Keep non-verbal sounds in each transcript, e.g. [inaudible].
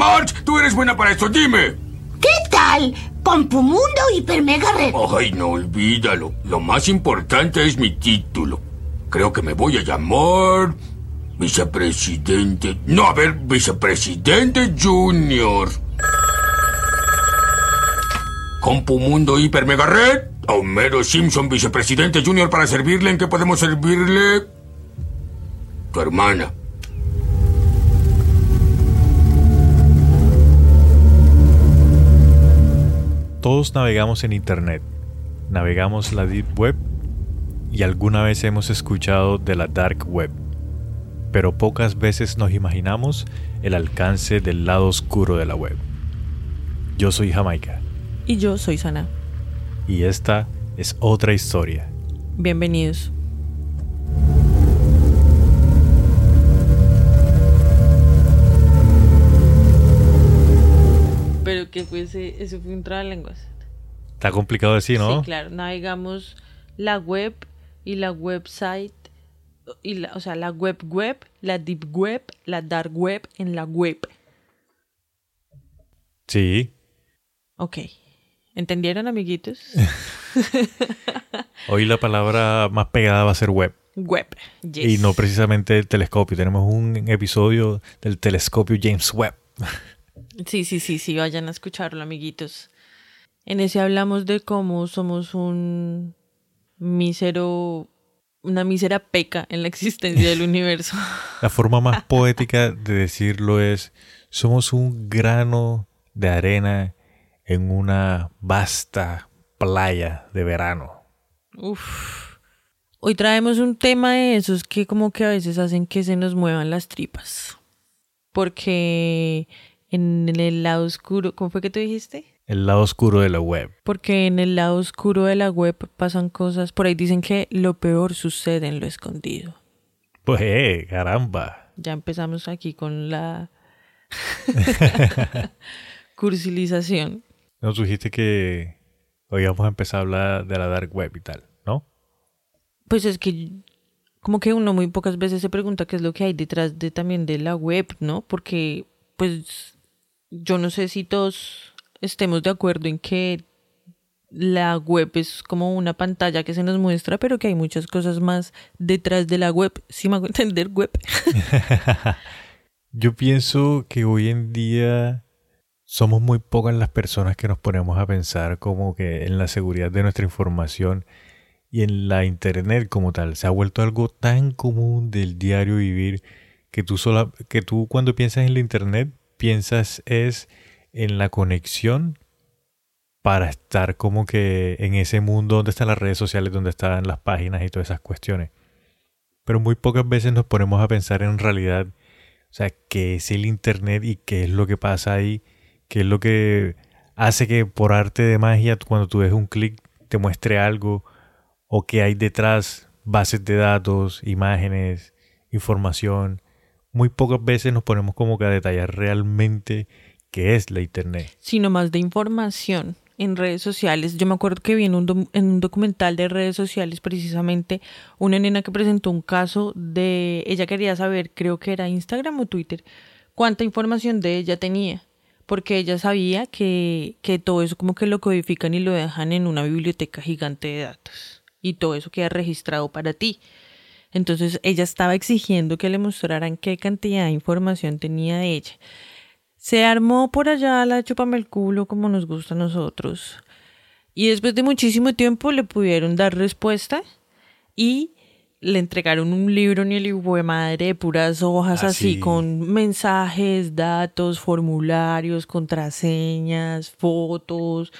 A March, tú eres buena para esto, dime. ¿Qué tal? Compumundo Hiper Mega Red. Ay, no olvídalo. Lo más importante es mi título. Creo que me voy a llamar... Vicepresidente... No, a ver, Vicepresidente Junior. Compumundo Hiper Mega Red. Homero Simpson, Vicepresidente Junior, para servirle. ¿En qué podemos servirle? Tu hermana. Todos navegamos en Internet, navegamos la Deep Web y alguna vez hemos escuchado de la Dark Web, pero pocas veces nos imaginamos el alcance del lado oscuro de la web. Yo soy Jamaica. Y yo soy Sana. Y esta es otra historia. Bienvenidos. Pero que fue ese, eso fue un trabalenguas. Está complicado decir, ¿no? Sí, claro. Navegamos la web y la website, y la, o sea, la web web, la deep web, la dark web en la web. Sí. Ok. ¿Entendieron, amiguitos? [laughs] Hoy la palabra más pegada va a ser web. Web. Y no precisamente el telescopio. Tenemos un episodio del telescopio James Webb. [laughs] Sí, sí, sí, sí, vayan a escucharlo, amiguitos. En ese hablamos de cómo somos un mísero, una mísera peca en la existencia del universo. [laughs] La forma más poética de decirlo es, somos un grano de arena en una vasta playa de verano. Uf. Hoy traemos un tema de esos que como que a veces hacen que se nos muevan las tripas. Porque en el lado oscuro, ¿cómo fue que tú dijiste? El lado oscuro de la web. Porque en el lado oscuro de la web pasan cosas, por ahí dicen que lo peor sucede en lo escondido. Pues, eh, caramba. Ya empezamos aquí con la [laughs] [laughs] cursilización. Nos dijiste que hoy vamos a empezar a hablar de la dark web y tal, ¿no? Pues es que como que uno muy pocas veces se pregunta qué es lo que hay detrás de también de la web, ¿no? Porque pues yo no sé si todos estemos de acuerdo en que la web es como una pantalla que se nos muestra, pero que hay muchas cosas más detrás de la web. Si me hago [laughs] entender, web. [laughs] yo pienso que hoy en día somos muy pocas las personas que nos ponemos a pensar como que en la seguridad de nuestra información y en la internet como tal. Se ha vuelto algo tan común del diario vivir que tú, sola, que tú cuando piensas en la internet piensas es en la conexión para estar como que en ese mundo donde están las redes sociales, donde están las páginas y todas esas cuestiones. Pero muy pocas veces nos ponemos a pensar en realidad, o sea, qué es el Internet y qué es lo que pasa ahí, qué es lo que hace que por arte de magia cuando tú des un clic te muestre algo o qué hay detrás, bases de datos, imágenes, información. Muy pocas veces nos ponemos como que a detallar realmente qué es la Internet. Sino más de información en redes sociales. Yo me acuerdo que vi en un, en un documental de redes sociales precisamente una nena que presentó un caso de, ella quería saber, creo que era Instagram o Twitter, cuánta información de ella tenía, porque ella sabía que, que todo eso como que lo codifican y lo dejan en una biblioteca gigante de datos y todo eso queda registrado para ti. Entonces ella estaba exigiendo que le mostraran qué cantidad de información tenía de ella. Se armó por allá la chupame el culo como nos gusta a nosotros. Y después de muchísimo tiempo le pudieron dar respuesta y le entregaron un libro ni el hijo de madre de puras hojas así con mensajes, datos, formularios, contraseñas, fotos,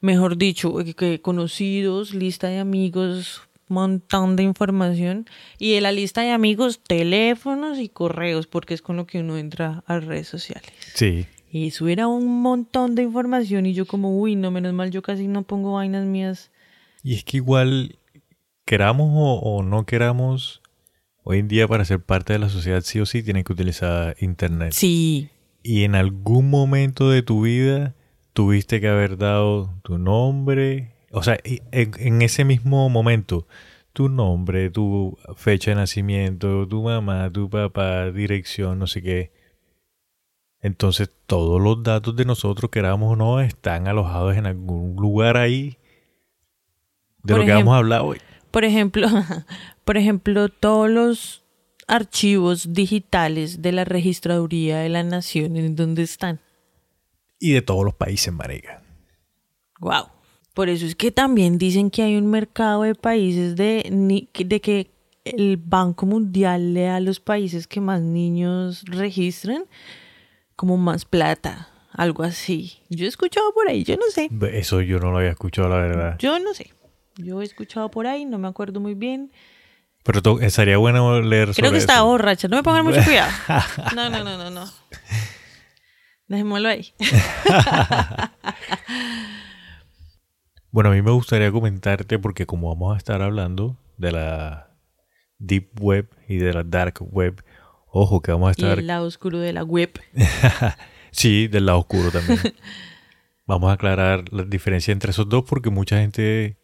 mejor dicho, que conocidos, lista de amigos, montón de información y de la lista de amigos, teléfonos y correos, porque es con lo que uno entra a redes sociales. Sí. Y eso era un montón de información y yo como, uy, no, menos mal, yo casi no pongo vainas mías. Y es que igual, queramos o, no queramos, hoy en día para ser parte de la sociedad sí o sí tienen que utilizar Internet. Sí. Y en algún momento de tu vida tuviste que haber dado tu nombre, o sea, en, ese mismo momento, tu nombre, tu fecha de nacimiento, tu mamá, tu papá, dirección, no sé qué. Entonces todos los datos de nosotros, queramos o no, están alojados en algún lugar ahí de Por lo que vamos a hablar hoy. Por ejemplo, [laughs] por ejemplo, todos los archivos digitales de la registraduría de la nación, ¿en dónde están? Y de todos los países, marica. Wow. Por eso es que también dicen que hay un mercado de países de, de que el Banco Mundial le da a los países que más niños registran como más plata, algo así. Yo he escuchado por ahí, yo no sé. Eso yo no lo había escuchado, la verdad. Yo no sé. Yo he escuchado por ahí, no me acuerdo muy bien. Pero to- eh, bueno leer Creo sobre que eso. borracha, no me pongan mucho [laughs] cuidado. No, no, no, no, no. [laughs] Dejémoslo ahí. [laughs] Bueno, a mí me gustaría comentarte porque como vamos a estar hablando de la Deep Web y de la Dark Web, ojo que vamos a Y estar... el lado oscuro de la web. [laughs] sí, del lado oscuro también. [laughs] vamos a aclarar la diferencia entre esos dos porque mucha gente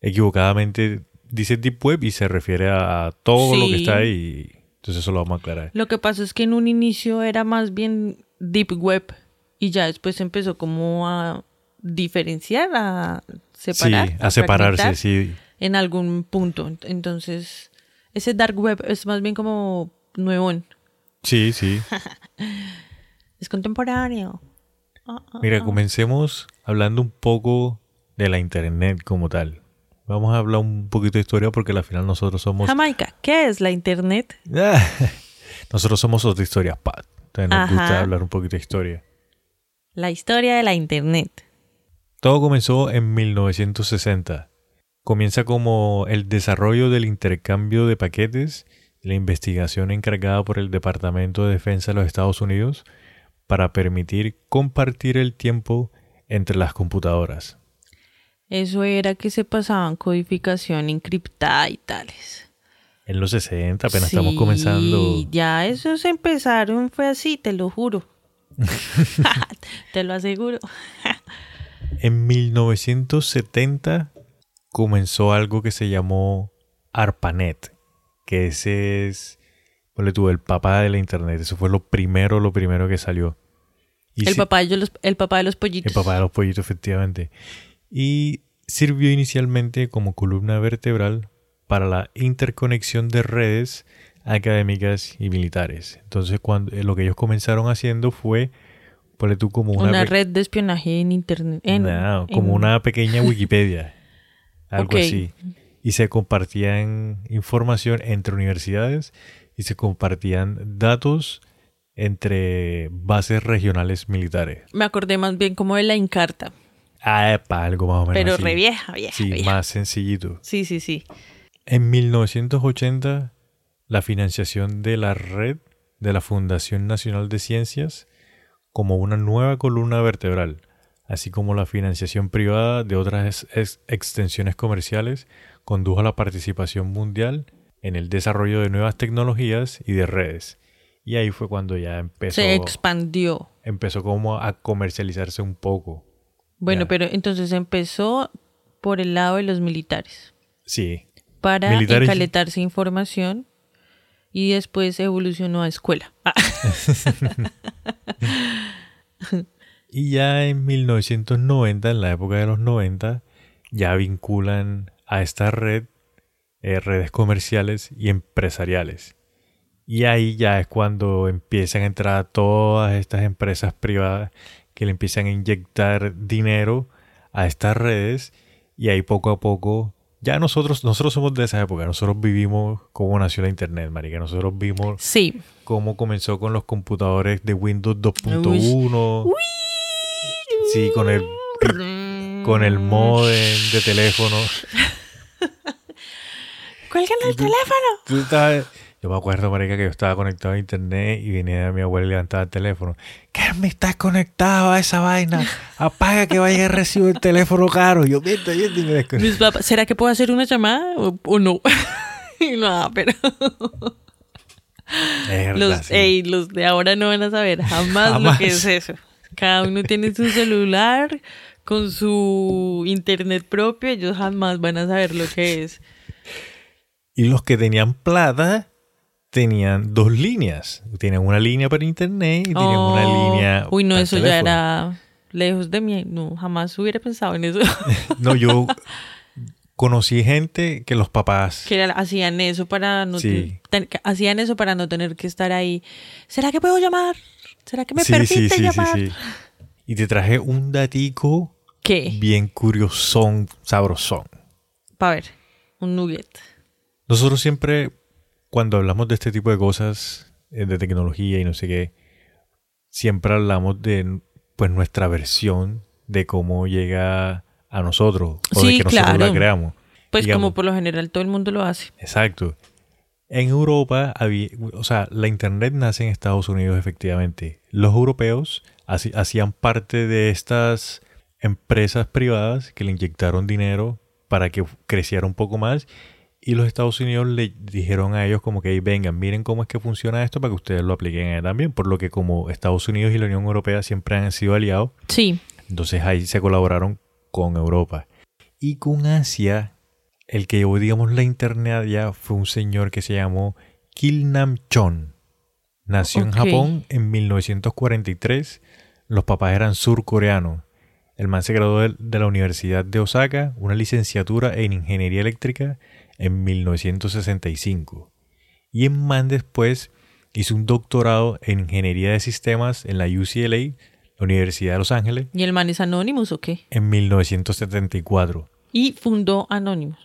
equivocadamente dice Deep Web y se refiere a todo lo que está ahí. Entonces eso lo vamos a aclarar. Lo que pasa es que en un inicio era más bien deep web y ya después empezó como a diferenciar, a separar. sí, a separarse, sí. En algún punto. Entonces, ese dark web es más bien como nuevón. Sí, sí. [laughs] Es contemporáneo. Mira, comencemos hablando un poco de la internet como tal. Vamos a hablar un poquito de historia porque al final nosotros somos Jamaica, ¿qué es la internet? [laughs] nosotros somos otra historia, Pat. Entonces nos Ajá. gusta hablar un poquito de historia. La historia de la internet. Todo comenzó en 1960. Comienza como el desarrollo del intercambio de paquetes la investigación encargada por el Departamento de Defensa de los Estados Unidos para permitir compartir el tiempo entre las computadoras. Eso era que se pasaban codificación encriptada y tales. En los 60 apenas estamos comenzando. Sí, Ya esos empezaron, fue así, te lo juro. [laughs] [laughs] te lo aseguro. [laughs] En 1970 comenzó algo que se llamó ARPANET, que ese es, tú, el papá de la internet. Eso fue lo primero, lo primero que salió. Y El si- papá, de los, el papá de los pollitos. el papá de los pollitos, efectivamente. Y sirvió inicialmente como columna vertebral para la interconexión de redes académicas y militares. Entonces, cuando eh, lo que ellos comenzaron haciendo fue, ponle tú como una, red de espionaje en internet. en- no, como en- una pequeña [laughs] Wikipedia. algo así. Y se compartían información entre universidades y se compartían datos entre bases regionales militares. Me acordé más bien como de la Encarta. Ah, epa, algo más o menos Pero así. re vieja, vieja, Sí, vieja. más sencillito. Sí, sí, sí. En 1980, la financiación de la red de la Fundación Nacional de Ciencias como una nueva columna vertebral, así como la financiación privada de otras ex- extensiones comerciales, condujo a la participación mundial en el desarrollo de nuevas tecnologías y de redes. Y ahí fue cuando ya empezó, Se expandió. empezó como a comercializarse un poco. Bueno, Ya. pero entonces empezó por el lado de los militares. Sí, Para Militares- encaletarse información y después evolucionó a escuela. [laughs] Ah, [laughs] Y ya en 1990, en la época de los 90, ya vinculan a esta red eh, redes comerciales y empresariales. Y ahí ya es cuando empiezan a entrar todas estas empresas privadas que le empiezan a inyectar dinero a estas redes y ahí poco a poco ya nosotros nosotros somos de esa época, nosotros vivimos cómo nació la internet, marica, nosotros vimos sí. cómo comenzó con los computadores de Windows 2.1. Sí, con el con el modem de teléfono. [laughs] ¡Cuelgan el teléfono! Tú estabas- yo me acuerdo, marica, que yo estaba conectado a internet y venía mi abuela y levantaba el teléfono. ¿Qué me estás conectado a esa vaina? Apaga que vaya a recibir el teléfono caro. Yo miento, yo. Mis papás, ¿Será que puedo hacer una llamada o, o no? [laughs] no, pero Es verdad, los, sí. ey, los de ahora no van a saber jamás, Jamás. lo que es eso. Cada uno tiene su celular con su internet propio, ellos jamás van a saber lo que es. Y los que tenían plata tenían dos líneas. Tenían una línea para internet y tenían una Oh, línea. Uy, no, para eso ya era lejos de mí. No, jamás hubiera pensado en eso. [laughs] No, yo [laughs] conocí gente que los papás. que hacían eso para no Sí. ten- que hacían eso para no tener que estar ahí. ¿Será que puedo llamar? ¿Será que me sí, permite sí, sí, sí, llamar? sí. Y te traje un datico ¿Qué? bien curiosón, sabrosón. Para ver, un nugget. Nosotros siempre, cuando hablamos de este tipo de cosas, eh, de tecnología y no sé qué, siempre hablamos de pues nuestra versión de cómo llega a nosotros o de que nosotros la claro. creamos. Pues Digamos. como por lo general todo el mundo lo hace. Exacto. En Europa había, o sea, la internet nace en Estados Unidos efectivamente. Los europeos hacían parte de estas empresas privadas que le inyectaron dinero para que creciera un poco más y los Estados Unidos le dijeron a ellos como que "Hey, vengan, miren cómo es que funciona esto para que ustedes lo apliquen también, por lo que como Estados Unidos y la Unión Europea siempre han sido aliados, Sí. entonces ahí se colaboraron con Europa. Y con Asia, el que llevó, digamos, la internet allá fue un señor que se llamó Kilnam Chon. Nació en Ok. Japón en 1943. Los papás eran surcoreanos. El man se graduó de la Universidad de Osaka, una licenciatura en Ingeniería Eléctrica en 1965. Y en man después hizo un doctorado en Ingeniería de Sistemas en la UCLA, la Universidad de Los Ángeles, ¿Y el man es Anonymous o qué? en 1974. Y fundó Anonymous.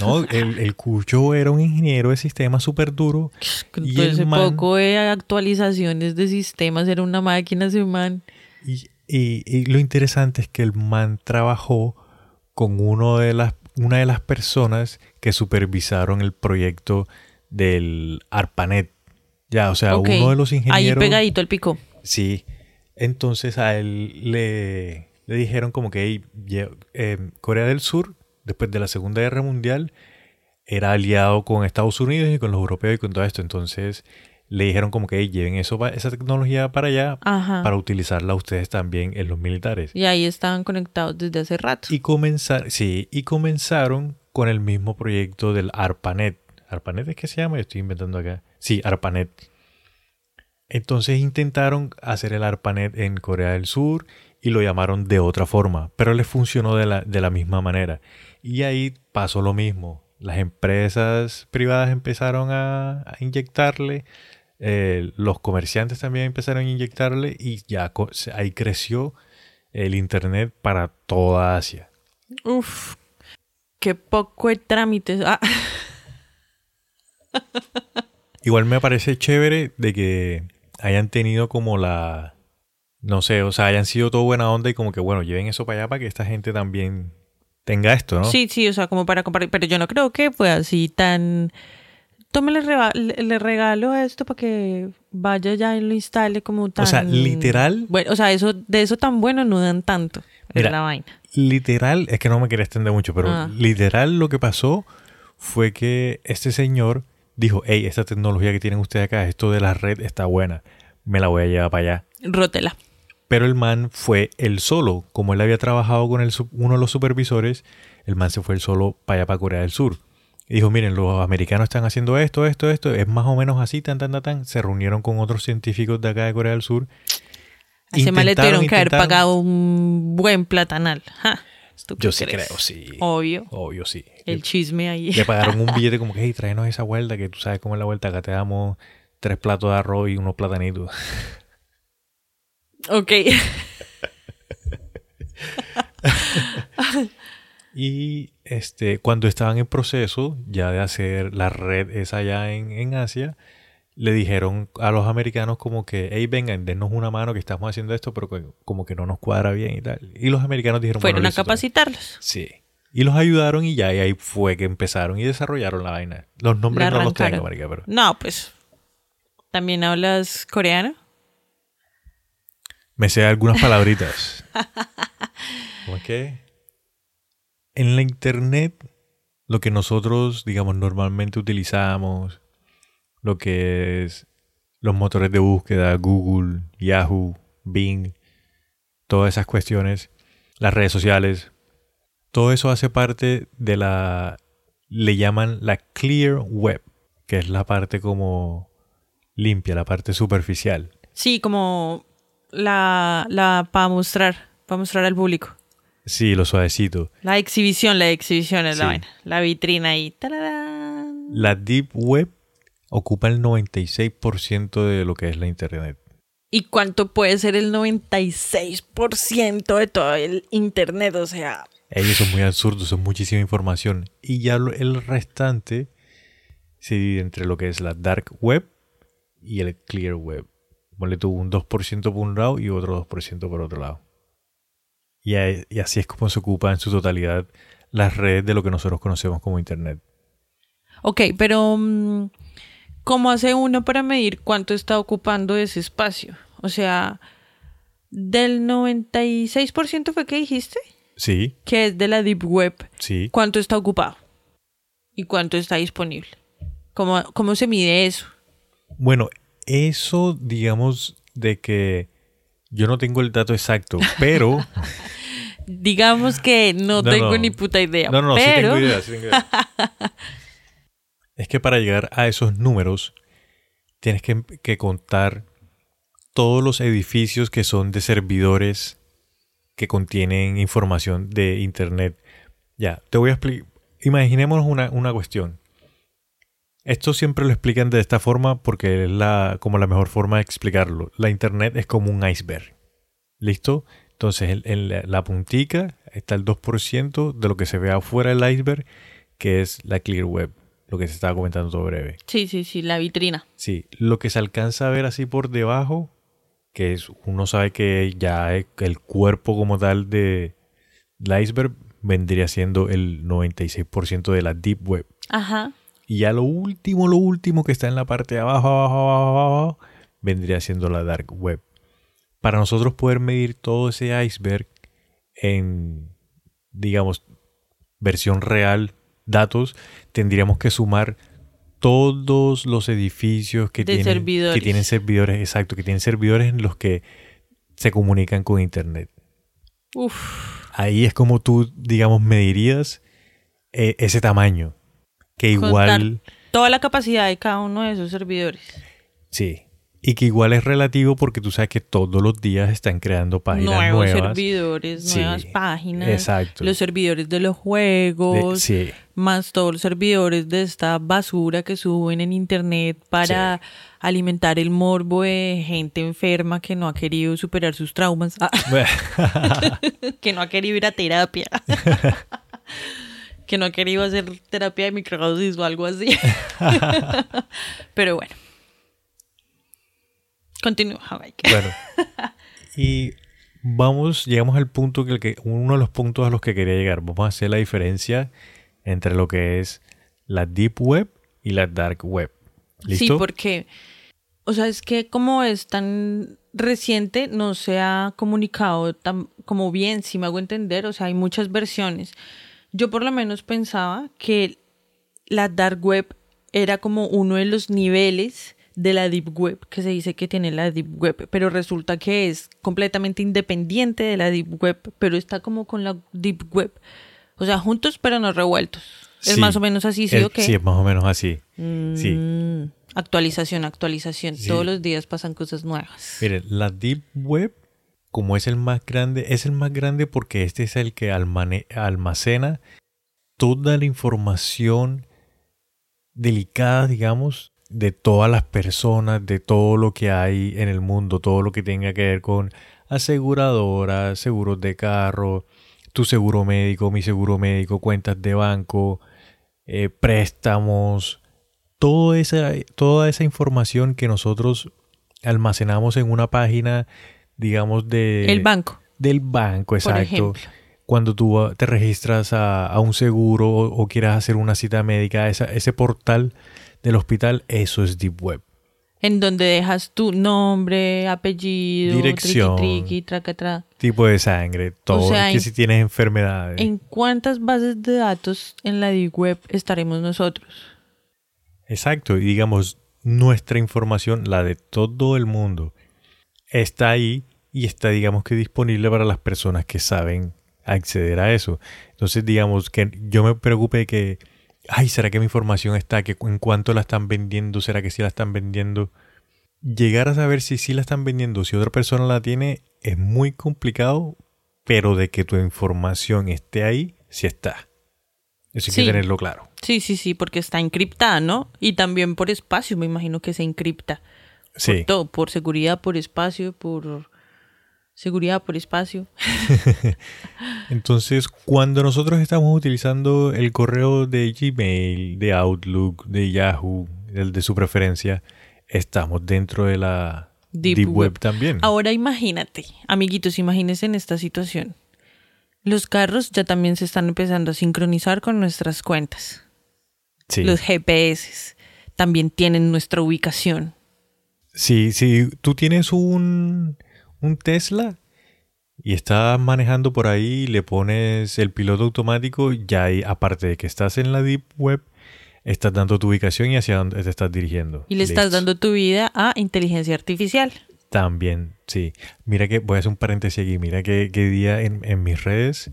No, el, el cucho era un ingeniero de sistemas súper duro. [laughs] Y el man- poco de actualizaciones de sistemas, era una máquina ese man. Y, y- y lo interesante es que el man trabajó con uno de las, una de las personas que supervisaron el proyecto del ARPANET. Ya, o sea, uno de los Ahí ingenieros. pegadito al pico. Sí. Entonces a él le, le dijeron como que "Ey, lle- eh, Corea del Sur, después de la Segunda Guerra Mundial, era aliado con Estados Unidos y con los europeos y con todo esto. Entonces le dijeron como que "Ey, lleven eso, esa tecnología para allá Ajá. para utilizarla ustedes también en los militares. Y ahí estaban conectados desde hace rato. Y comenzar, sí, y comenzaron con el mismo proyecto del ARPANET. ¿ARPANET es que se llama? Yo estoy inventando acá. Sí, ARPANET. Entonces intentaron hacer el ARPANET en Corea del Sur y lo llamaron de otra forma, pero les funcionó de la, de la misma manera. Y ahí pasó lo mismo. Las empresas privadas empezaron a, a inyectarle, eh, los comerciantes también empezaron a inyectarle y ya ahí creció el Internet para toda Asia. Uf, qué poco de trámites. Ah, [laughs] Igual me parece chévere de que hayan tenido como la, no sé, o sea, hayan sido todo buena onda y como que, bueno, lleven eso para allá para que esta gente también tenga esto, ¿no? Sí, sí, o sea, como para compartir. Pero yo no creo que fue así tan. Tome le, regalo esto para que vaya ya y lo instale como tan. O sea, literal. Bueno, o sea, eso, de eso tan bueno no dan tanto. Mira, es la vaina. Literal, es que no me quería extender mucho, pero Ah. literal lo que pasó fue que este señor dijo, hey, esta tecnología que tienen ustedes acá, esto de la red está buena, me la voy a llevar para allá. Rótela. Pero el man fue él solo. Como él había trabajado con el, uno de los supervisores, el man se fue él solo para allá, para Corea del Sur. Y dijo, miren, los americanos están haciendo esto, esto, esto. Es más o menos así, tan, tan, tan, tan. Se reunieron con otros científicos de acá de Corea del Sur. A ese mal le Intentaron, tuvieron que haber pagado un buen platanal. Ja, ¿tú qué Yo sí crees? creo, sí. Obvio. Obvio, sí. El chisme ahí. Le pagaron un [laughs] billete como que, hey, tráenos esa vuelta, que tú sabes cómo es la vuelta. Acá te damos tres platos de arroz y unos platanitos. ok. [laughs] [laughs] Y este, cuando estaban en proceso ya de hacer la red esa allá en, en Asia, le dijeron a los americanos como que, hey, vengan, dennos una mano que estamos haciendo esto, pero que- como que no nos cuadra bien y tal. Y los americanos dijeron, Fueron bueno, a capacitarlos. Sí. Y los ayudaron y ya, y ahí fue que empezaron y desarrollaron la vaina. Los nombres no los tengo, marica, pero... No, pues. ¿También hablas coreano? Me sé algunas palabritas. [laughs] ¿Cómo es que? En la internet, lo que nosotros, digamos, normalmente utilizamos, lo que es los motores de búsqueda, Google, Yahoo, Bing, todas esas cuestiones, las redes sociales, todo eso hace parte de la, le llaman la clear web, que es la parte como limpia, la parte superficial. Sí, como la, la para mostrar, para mostrar al público. Sí, lo suavecito. La exhibición, la exhibición es la Sí. vaina. La vitrina ahí. ¡Tararán! La Deep Web ocupa el 96% de lo que es la Internet. ¿Y cuánto puede ser el 96% de todo el internet? O sea, Ellos son muy absurdos, son muchísima información. Y ya lo- el restante se divide entre lo que es la Dark Web y el Clear Web. Ponle tú un 2% por un lado y otro 2% por otro lado. Y, así es como se ocupa en su totalidad las redes de lo que nosotros conocemos como Internet. ok, pero mm, ¿cómo hace uno para medir cuánto está ocupando ese espacio? O sea, del 96% fue que dijiste, Sí, que es de la Deep Web, sí. ¿cuánto está ocupado? ¿Y cuánto está disponible? ¿Cómo, cómo se mide eso? Bueno, eso digamos de que yo no tengo el dato exacto, pero... [laughs] Digamos que no, No, tengo no. ni puta idea. No, no, sí pero... tengo idea, sí tengo idea. [laughs] es que para llegar a esos números tienes que, que contar todos los edificios que son de servidores que contienen información de Internet. Ya, te voy a explicar. Imaginémonos una, una cuestión. Esto siempre lo explican de esta forma porque es la, como la mejor forma de explicarlo. La Internet es como un iceberg. ¿Listo? Entonces, en, la, la puntica está el 2% de lo que se ve afuera del iceberg, que es la Clear Web, lo que se estaba comentando todo breve. Sí, sí, sí, la vitrina. Sí, lo que se alcanza a ver así por debajo, que es, uno sabe que ya el cuerpo como tal de del iceberg vendría siendo el 96% de la Deep Web. Ajá. Y ya lo último, lo último que está en la parte de abajo, abajo, abajo, abajo, vendría siendo la dark web. Para nosotros poder medir todo ese iceberg en, digamos, versión real, datos, tendríamos que sumar todos los edificios que, De tienen, servidores. que tienen servidores, exacto, que tienen servidores en los que se comunican con Internet. Uf. Ahí es como tú, digamos, medirías eh, ese tamaño. Que igual... Toda la capacidad de cada uno de esos servidores. Sí. Y que igual es relativo porque tú sabes que todos los días están creando páginas Nuevos nuevas. servidores, Sí, nuevas páginas. exacto. Los servidores de los De- juegos. sí, Más todos los servidores de esta basura que suben en internet para alimentar el morbo de gente enferma que no ha querido superar sus traumas. Ah, [laughs] [laughs] que no ha querido ir a terapia. [laughs] que no ha querido hacer terapia de microdosis o algo así. [laughs] Pero bueno. Continúa, Mike. bueno. [laughs] Y vamos, llegamos al punto que, uno de los puntos a los que quería llegar. Vamos a hacer la diferencia entre lo que es la Deep Web y la Dark Web. ¿Listo? Sí, porque, o sea, es que como es tan reciente, no se ha comunicado tan como bien, si me hago entender, o sea, hay muchas versiones. Yo por lo menos pensaba que la dark web era como uno de los niveles de la deep web que se dice que tiene la deep web, pero resulta que es completamente independiente de la deep web, pero está como con la deep web. O sea, juntos pero no revueltos. Es Sí. más o menos así, ¿sí Es- o qué? Sí, es más o menos así. Sí. Mm, actualización, actualización. Sí. Todos los días pasan cosas nuevas. Miren, la Deep Web, como es el más grande, es el más grande porque este es el que almacena toda la información delicada, digamos, de todas las personas, de todo lo que hay en el mundo, todo lo que tenga que ver con aseguradoras, seguros de carro, tu seguro médico, mi seguro médico, cuentas de banco, eh, préstamos, esa, toda esa información que nosotros almacenamos en una página, digamos, de... El banco, Del banco, exacto. Cuando tú te registras a, a un seguro o, o quieras hacer una cita médica, esa- ese portal del hospital, eso es Deep Web. En donde dejas tu nombre, apellido, Dirección. triqui, triqui, traca, tra. Tipo de sangre, todo. sea, que en- si tienes enfermedades. ¿En cuántas bases de datos en la deep web estaremos nosotros? Exacto, y digamos, nuestra información, la de todo el mundo, está ahí y está, digamos que disponible para las personas que saben acceder a eso. Entonces, digamos que yo me preocupe de que, ay, ¿será que mi información está? ¿Que ¿En cuánto la están vendiendo? ¿Será que sí la están vendiendo? llegar a saber si sí la están vendiendo, si otra persona la tiene, es muy complicado, pero de que tu información esté ahí, sí está. Eso hay Sí. que tenerlo claro. Sí, sí, sí, porque está encriptada, ¿no? Y también por espacio, me imagino que se encripta. Sí. Por todo, por seguridad, por espacio, por seguridad, por espacio. [laughs] Entonces, cuando nosotros estamos utilizando el correo de Gmail, de Outlook, de Yahoo, el de su preferencia, estamos dentro de la Deep Deep, Web. Web. también. Ahora imagínate, amiguitos, imagínense en esta situación. Los carros ya también se están empezando a sincronizar con nuestras cuentas. Sí. Los GPS también tienen nuestra ubicación. Si, si tú tienes un, un Tesla y estás manejando por ahí y le pones el piloto automático, ya ahí, aparte de que estás en la Deep Web, estás dando tu ubicación y hacia dónde te estás dirigiendo. Y le estás dando tu vida a inteligencia artificial. También, sí. Mira que, voy a hacer un paréntesis aquí, mira que, que día en, en mis redes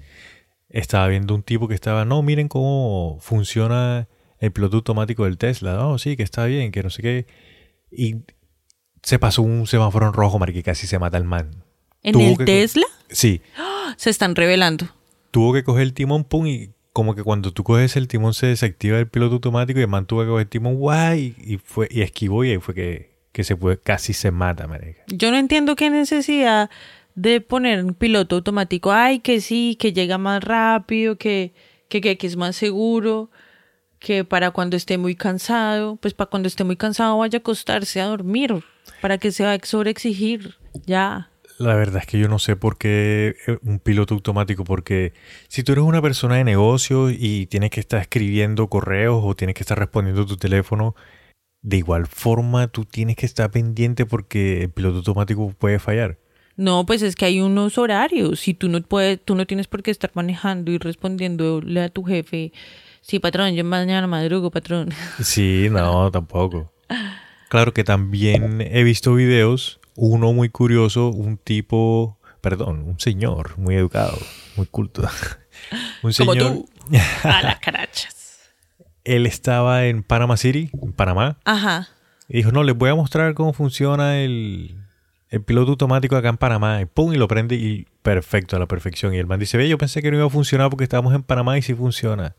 estaba viendo un tipo que estaba, no, miren cómo funciona el piloto automático del Tesla. No, sí, que está bien, que no sé qué. Y se pasó un semáforo en rojo, marica, y casi se mata el man. En Tuvo el que- Tesla Sí, se están revelando. tuvo que coger el timón, pum, y como que cuando tú coges el timón se desactiva el piloto automático y el man tuvo que coger el timón, guay, y fue, y esquivó y ahí fue que, que se fue, casi se mata, marica. Yo no entiendo qué necesidad de poner un piloto automático. Ay, que sí, que llega más rápido, que, que, que, que es más seguro, que para cuando esté muy cansado, pues para cuando esté muy cansado vaya a acostarse a dormir, para que se va a sobreexigir. Ya. La verdad es que yo no sé por qué eh, un piloto automático, porque si tú eres una persona de negocio y tienes que estar escribiendo correos o tienes que estar respondiendo tu teléfono, de igual forma tú tienes que estar pendiente porque el piloto automático puede fallar. No, pues es que hay unos horarios. Si tú no puedes, tú no tienes por qué estar manejando y respondiéndole a tu jefe. Sí, patrón, yo mañana madrugo, patrón. Sí, no, tampoco. [laughs] Claro que también he visto videos, uno muy curioso, un tipo, perdón, un señor muy educado, muy culto. [laughs] un Como señor, tú. [laughs] A las carachas. él estaba en Panama City, en Panamá, Ajá. y dijo, no, les voy a mostrar cómo funciona el, el piloto automático acá en Panamá. Y pum, y lo prende y perfecto, a la perfección. Y el man dice, ve, yo pensé que no iba a funcionar porque estábamos en Panamá y sí funciona.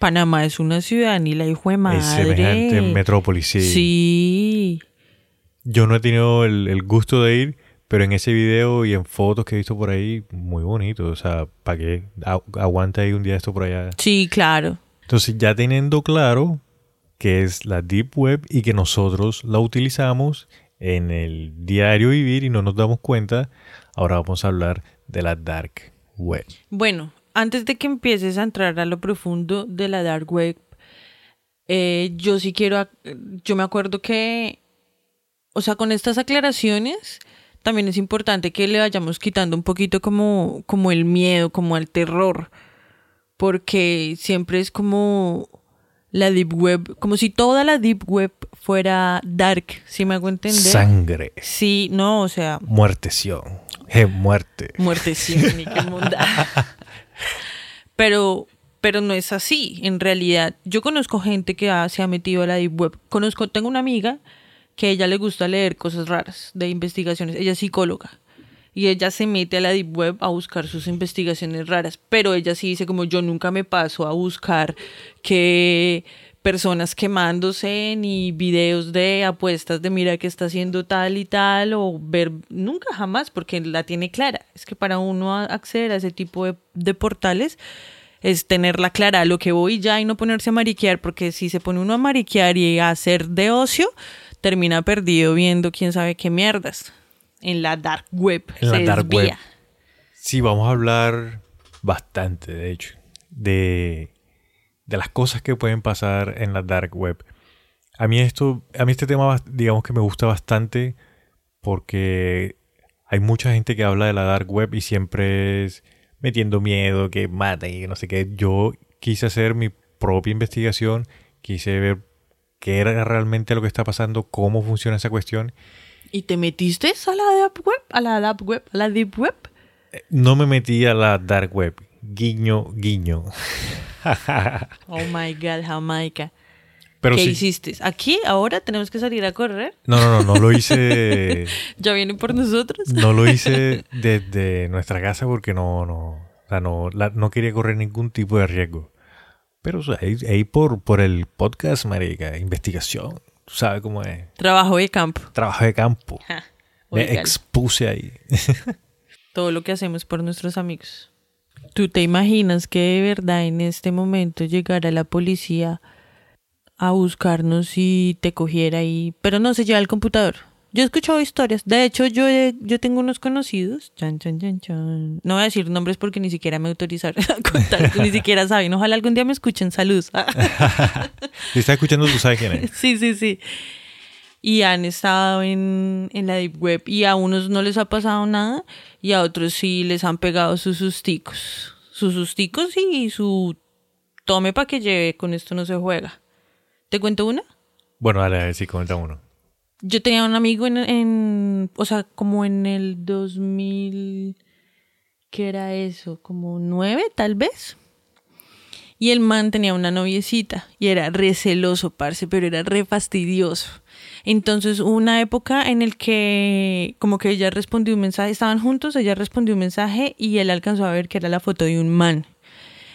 Panamá es una ciudad, ni la hijo de madre. Es semejante metrópolis, sí. Sí. Yo no he tenido el, el gusto de ir, pero en ese video y en fotos que he visto por ahí, muy bonito. O sea, ¿para qué Agu- aguanta ahí un día esto por allá? Sí, claro. Entonces, ya teniendo claro que es la Deep Web y que nosotros la utilizamos en el diario vivir y no nos damos cuenta, ahora vamos a hablar de la Dark Web. Bueno, antes de que empieces a entrar a lo profundo de la dark web, eh, yo sí quiero, yo me acuerdo que, o sea, con estas aclaraciones, también es importante que le vayamos quitando un poquito como, como el miedo, como el terror, porque siempre es como la deep web, como si toda la deep web fuera dark, si me hago entender. Sangre, Sí, no, o sea, muerteción, je, muerte. muerte cínica inmunda. [laughs] Pero, pero no es así. En realidad, yo conozco gente que se ha metido a la deep web. Conozco, tengo una amiga que a ella le gusta leer cosas raras de investigaciones. Ella es psicóloga. Y ella se mete a la deep web a buscar sus investigaciones raras. Pero ella sí dice como yo nunca me paso a buscar que personas quemándose ni videos de apuestas de mira que está haciendo tal y tal o ver nunca jamás porque la tiene clara. Es que para uno acceder a ese tipo de, de portales es tenerla clara lo que voy ya y no ponerse a mariquear porque si se pone uno a mariquear y a hacer de ocio termina perdido viendo quién sabe qué mierdas en la dark web. En la se dark desvía. web. Sí, vamos a hablar bastante, de hecho, de, de las cosas que pueden pasar en la dark web. A mí esto, a mí este tema, digamos que me gusta bastante porque hay mucha gente que habla de la dark web y siempre es metiendo miedo, que maten y no sé qué. Yo quise hacer mi propia investigación, quise ver qué era realmente lo que está pasando, cómo funciona esa cuestión. ¿Y te metiste a la dark web? ¿A la dark web? ¿A la deep web? No me metí a la dark web. Guiño, guiño. [laughs] Oh my god, Jamaica. Pero ¿Qué sí- hiciste? ¿Aquí? ¿Ahora tenemos que salir a correr? No, no, no, no lo hice. [laughs] ¿Ya vienen por nosotros? No lo [laughs] hice desde nuestra casa porque no, no, o sea, no, la- no quería correr ningún tipo de riesgo. Pero o sea, ahí, ahí por, por el podcast, marica, investigación, tú sabes cómo es, Trabajo de campo. trabajo de campo. Ja, Me expuse ahí. Todo lo que hacemos por nuestros amigos. ¿Tú te imaginas que de verdad en este momento llegara la policía a buscarnos y te cogiera ahí, pero no se lleva el computador? Yo he escuchado historias. De hecho, yo, he- yo tengo unos conocidos. Chan, chan, chan, chan. No voy a decir nombres porque ni siquiera me autorizaron a contar. [laughs] ni siquiera saben. Ojalá algún día me escuchen. Salud. Si [laughs] estás escuchando, tú sabes quién es. Sí, sí, sí. Y han estado en, en la Deep Web y a unos no les ha pasado nada y a otros sí les han pegado sus susticos. Sus susticos y su tome para que lleve, con esto no se juega. ¿Te cuento una? Bueno, dale, a ver si comenta uno. Yo tenía un amigo en, en, o sea, como en el 2000, ¿qué era eso? Como nueve, tal vez. Y el man tenía una noviecita y era re celoso, parce, pero era re fastidioso. Entonces hubo una época en el que como que ella respondió un mensaje, estaban juntos, ella respondió un mensaje y él alcanzó a ver que era la foto de un man.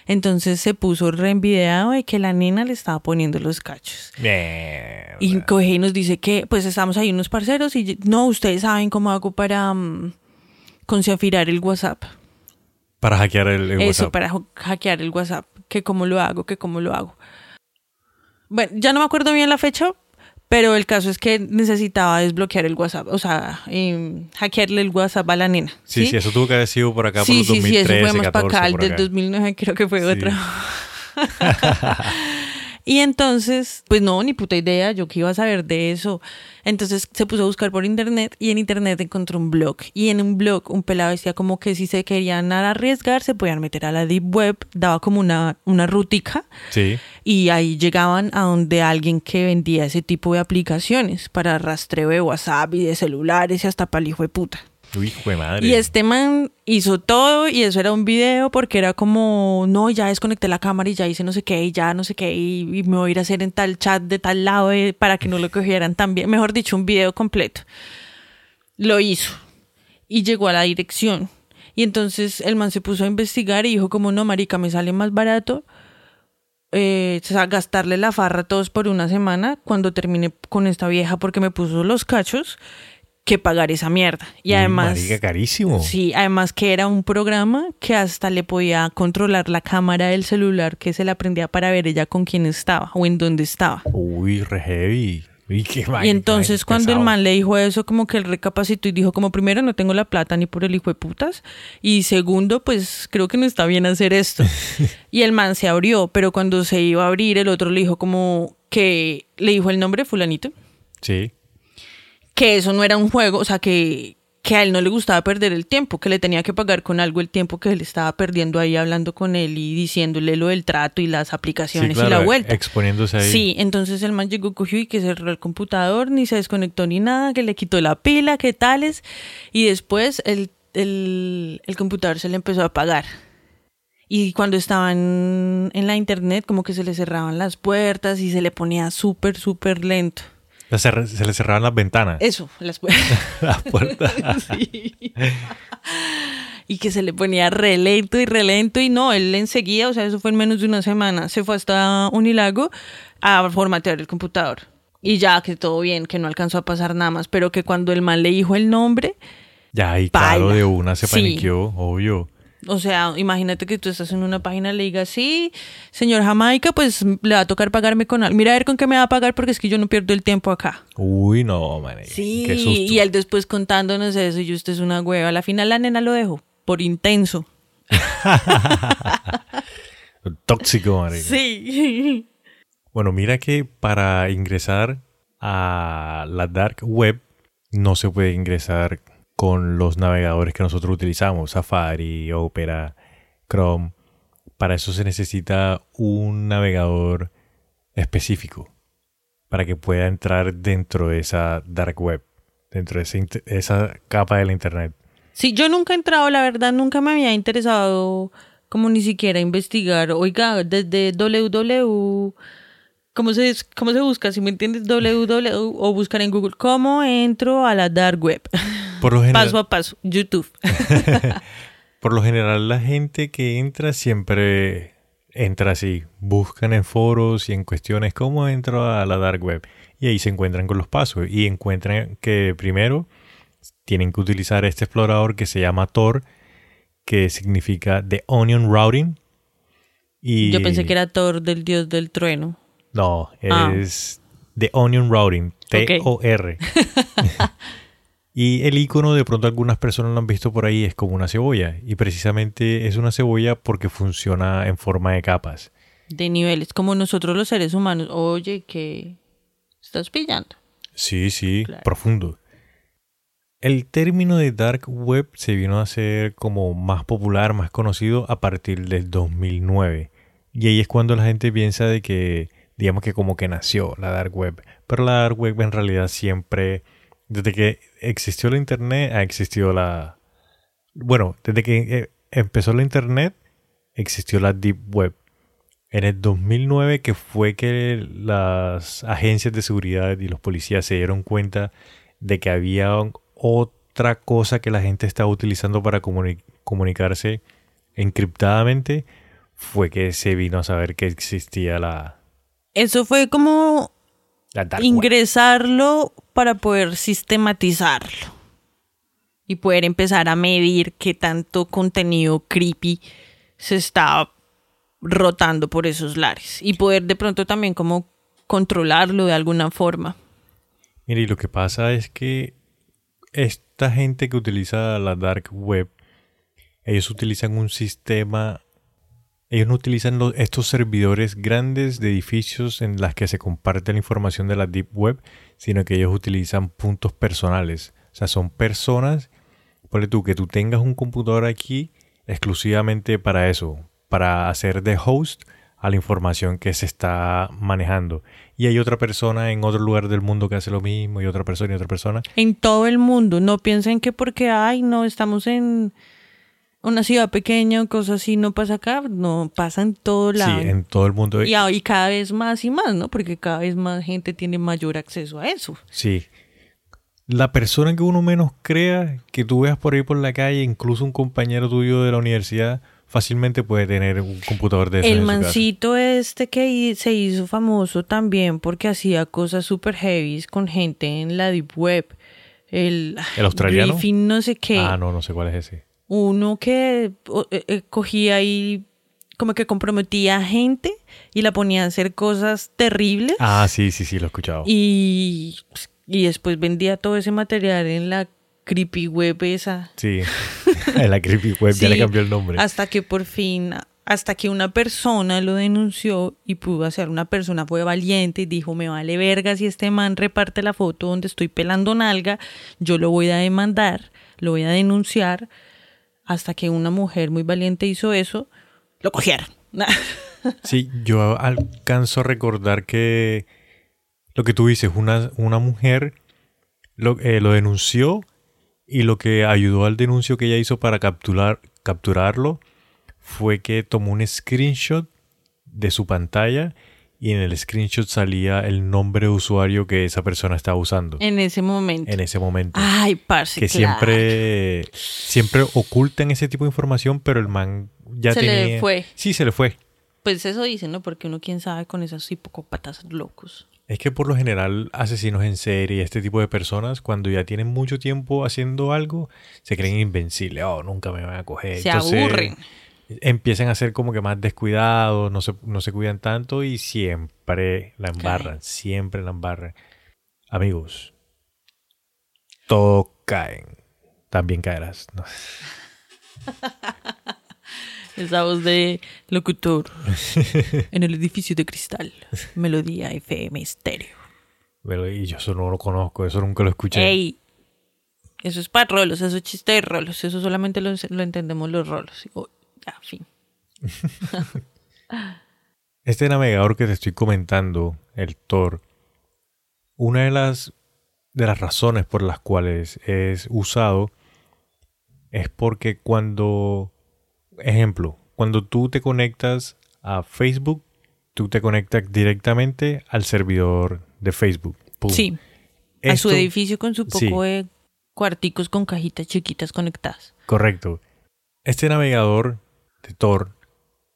Entonces se puso reenvideado de que la nena le estaba poniendo los cachos. Mierda. Y coge y nos dice que pues estamos ahí unos parceros y no, ustedes saben cómo hago para confiar el WhatsApp. Para hackear el, el Eso, WhatsApp. para hackear el WhatsApp. Que cómo lo hago, que cómo lo hago. Bueno, ya no me acuerdo bien la fecha, pero el caso es que necesitaba desbloquear el WhatsApp. O sea, em, hackearle el WhatsApp a la nena. Sí, sí, eso tuvo que haber sido por acá sí, por sí, los sí, 2013, eso fue más para 14, acá, el del acá. 2009 creo que fue Sí. [laughs] [laughs] y entonces, pues no, ni puta idea, yo qué iba a saber de eso. Entonces se puso a buscar por internet y en internet encontró un blog. Y en un blog un pelado decía como que si se querían arriesgar se podían meter a la deep web, daba como una, una rutica Sí. y ahí llegaban a donde alguien que vendía ese tipo de aplicaciones para rastreo de WhatsApp y de celulares y hasta para el hijo de puta. Hijo de madre. Y este man hizo todo y eso era un video porque era como, no, ya desconecté la cámara y ya hice no sé qué y ya no sé qué y, y me voy a ir a hacer en tal chat de tal lado eh, para que no lo cogieran tan bien. Mejor dicho, un video completo. Lo hizo y llegó a la dirección. Y entonces el man se puso a investigar y dijo como, no, marica, me sale más barato eh, o sea, gastarle la farra a todos por una semana cuando termine con esta vieja porque me puso los cachos que pagar esa mierda. Y Uy, además... marica, carísimo. Sí, además que era un programa que hasta le podía controlar la cámara del celular que se la prendía para ver ella con quién estaba o en dónde estaba. Uy, re heavy. Uy, qué vaina, y entonces cuando el man le dijo eso, como que él recapacitó y dijo como primero no tengo la plata ni por el hijo de putas y segundo pues creo que no está bien hacer esto. [laughs] y el man se abrió, pero cuando se iba a abrir el otro le dijo como que le dijo el nombre fulanito, Sí. Que eso no era un juego, o sea que que a él no le gustaba perder el tiempo, que le tenía que pagar con algo el tiempo que él estaba perdiendo ahí hablando con él y diciéndole lo del trato y las Sí, aplicaciones claro, y la vuelta. Exponiéndose ahí. Sí, entonces el man llegó, cogió y que cerró el computador, ni se desconectó ni nada, que le quitó la pila, que tales, y después el, el, el computador se le empezó a apagar. Y cuando estaban en la internet, como que se le cerraban las puertas y se le ponía súper, súper lento. Se, le cerraban las ventanas. Eso, las puertas. [laughs] Las puertas. [laughs] Sí. Y que se le ponía re lento y re lento y no, él enseguida, o sea, eso fue en menos de una semana, se fue hasta Unilago a formatear el computador. Y ya que todo bien, que no alcanzó a pasar nada más, pero que cuando el man le dijo el nombre, ya ahí, claro, de una se Sí. paniqueó, obvio. O sea, imagínate que tú estás en una página y le digas, sí, señor Jamaica, pues le va a tocar pagarme con algo. Mira a ver con qué me va a pagar porque es que yo no pierdo el tiempo acá. Uy, no, man. Sí, Qué susto. y él después contándonos eso y usted es una hueva. A la final la nena lo dejó por intenso. [laughs] Tóxico, marica. Sí. Bueno, mira que para ingresar a la dark web no se puede ingresar con los navegadores que nosotros utilizamos, Safari, Opera, Chrome. Para eso se necesita un navegador específico para que pueda entrar dentro de esa dark web, dentro de esa, esa capa de la internet. Sí, yo nunca he entrado, la verdad, nunca me había interesado como ni siquiera investigar. Oiga, desde www ¿Cómo se, ¿Cómo se busca? Si me entiendes, www o buscar en Google. ¿Cómo entro a la dark web? [laughs] Por lo general, paso a paso, YouTube. [laughs] por lo general la gente que entra siempre entra así. Buscan en foros y en cuestiones cómo entro a la dark web. Y ahí se encuentran con los pasos. Y encuentran que primero tienen que utilizar este explorador que se llama Tor, que significa The Onion Routing. Y Yo pensé que era Thor del dios del trueno. No, Ah. es The Onion Routing, T-O-R. [laughs] y el icono, de pronto algunas personas lo han visto por ahí, es como una cebolla. Y precisamente es una cebolla porque funciona en forma de capas. De niveles, como nosotros los seres humanos. Oye, que estás pillando. Sí, sí, Claro. profundo. El término de dark web se vino a hacer como más popular, más conocido a partir del 2009. Y ahí es cuando la gente piensa de que, digamos que como que nació la dark web. Pero la dark web en realidad siempre, desde que existió la internet, ha existido la... Bueno, desde que eh, empezó la internet, existió la deep web. En el 2009 que fue que las agencias de seguridad y los policías se dieron cuenta de que había otra cosa que la gente estaba utilizando para comuni- comunicarse encriptadamente, fue que se vino a saber que existía la, Eso fue como. Ingresarlo para poder sistematizarlo y poder empezar a medir qué tanto contenido creepy se está rotando por esos lares y poder de pronto también como controlarlo de alguna forma. Mire, y lo que pasa es que esta gente que utiliza la dark web, ellos utilizan un sistema, ellos no utilizan los- estos servidores grandes de edificios en las que se comparte la información de la deep web, sino que ellos utilizan puntos personales. O sea, son personas, ponle tú, que tú tengas un computador aquí exclusivamente para eso, para hacer de host a la información que se está manejando. Y hay otra persona en otro lugar del mundo que hace lo mismo, y otra persona y otra persona. En todo el mundo, no piensen que porque, ay, no, estamos en una ciudad pequeña cosas así, no pasa acá, no, pasa en todo lado. Sí, en todo el mundo. Y, a- y cada vez más y más, ¿no? Porque cada vez más gente tiene mayor acceso a eso. Sí. La persona que uno menos crea, que tú veas por ahí por la calle, incluso un compañero tuyo de la universidad, fácilmente puede tener un computador de esos El mancito este que se hizo famoso también porque hacía cosas super heavy con gente en la deep web. El, ¿El australiano? Griffin no sé qué. Ah, no, no sé cuál es ese. Uno que eh, eh, cogía y como que comprometía a gente y la ponía a hacer cosas terribles. Ah, sí, sí, sí, lo he escuchado. Y, y después vendía todo ese material en la creepy web esa. Sí, [laughs] en la creepy web ya le cambió el nombre. Hasta que por fin, hasta que una persona lo denunció y pudo hacer, una persona fue valiente y dijo, me vale verga si este man reparte la foto donde estoy pelando nalga, yo lo voy a demandar, lo voy a denunciar, hasta que una mujer muy valiente hizo eso, lo cogieron. [laughs] Sí, yo alcanzo a recordar que lo que tú dices, una, una mujer lo, eh, lo denunció y lo que ayudó al denuncio que ella hizo para capturar, capturarlo fue que tomó un screenshot de su pantalla y en el screenshot salía el nombre de usuario que esa persona estaba usando en ese momento. en ese momento. Ay, parce, que claro. siempre siempre ocultan ese tipo de información, pero el man ya Se le tenía... fue. Sí, se le fue. Pues eso dicen, ¿no? Porque uno quién sabe con esos hipópatas locos. Es que por lo general asesinos en serie, este tipo de personas, cuando ya tienen mucho tiempo haciendo algo, se creen invencibles. Oh, nunca me van a coger. Se Entonces, aburren. Empiezan a ser como que más descuidados, no se, no se cuidan tanto y siempre la embarran, siempre la embarran. Amigos, todo caen. También caerás. ¿no? [laughs] Esa voz de locutor en el edificio de cristal. Melodía FM estéreo. Pero, y yo eso no lo conozco, eso nunca lo escuché. Ey, eso es para rolos, eso es chiste de rolos, eso solamente lo, lo entendemos los rolos. Ya, fin. [laughs] Este navegador que te estoy comentando, el Tor, una de las, de las razones por las cuales es usado es porque cuando, ejemplo, cuando tú te conectas a Facebook, tú te conectas directamente al servidor de Facebook. Pum. Sí. a su edificio con su poco sí. de cuarticos con cajitas chiquitas conectadas. Correcto. Este navegador de Tor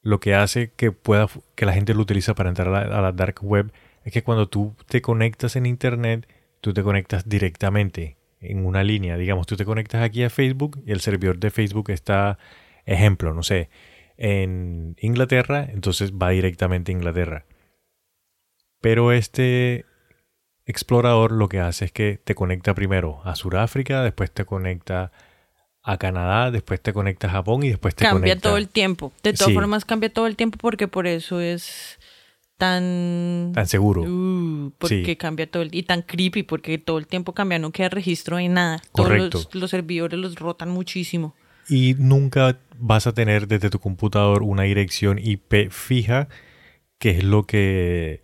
lo que hace que pueda que la gente lo utiliza para entrar a la, a la dark web es que cuando tú te conectas en internet, tú te conectas directamente en una línea. Digamos, tú te conectas aquí a Facebook y el servidor de Facebook está, ejemplo, no sé, en Inglaterra, entonces va directamente a Inglaterra. Pero este explorador lo que hace es que te conecta primero a Sudáfrica, después te conecta a Canadá, después te conecta a Japón y después te cambia conecta todo el tiempo. De todas Sí. formas, cambia todo el tiempo porque por eso es tan... tan seguro. Uh, porque Sí. cambia todo el... Y tan creepy porque todo el tiempo cambia, no queda registro de nada. Todos Correcto. los, los servidores los rotan muchísimo. Y nunca vas a tener desde tu computador una dirección IP fija, que es lo que,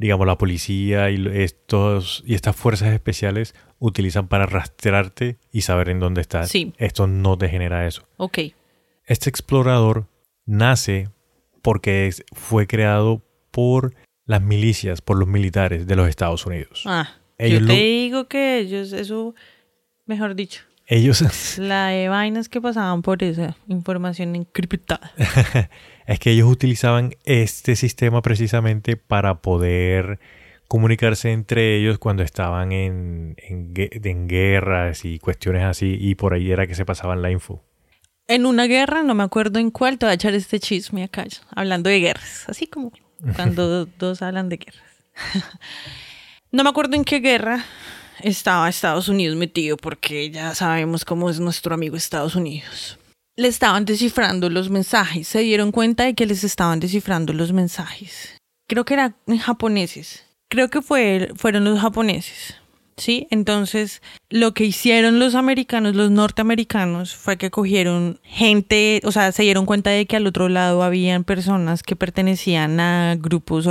digamos, la policía y estos y estas fuerzas especiales utilizan para rastrearte y saber en dónde estás. Sí. Esto no te genera eso. Ok. Este explorador nace porque es- fue creado por las milicias, por los militares de los Estados Unidos. Ah, Ellos yo te lo- digo que ellos, eso, mejor dicho, Ellos, la [laughs] de vainas que pasaban por esa información encriptada. [laughs] es que ellos utilizaban este sistema precisamente para poder comunicarse entre ellos cuando estaban en, en, gue- en guerras y cuestiones así, y por ahí era que se pasaban la info. En una guerra, no me acuerdo en cuál, te voy a echar este chisme acá, hablando de guerras, así como cuando do- [laughs] dos hablan de guerras. no me acuerdo en qué guerra estaba Estados Unidos metido, porque ya sabemos cómo es nuestro amigo Estados Unidos. Le estaban descifrando los mensajes, se dieron cuenta de que les estaban descifrando los mensajes. Creo que eran japoneses, creo que fue, fueron los japoneses. ¿sí? Entonces, lo que hicieron los americanos, los norteamericanos, fue que cogieron gente, o sea, se dieron cuenta de que al otro lado habían personas que pertenecían a grupos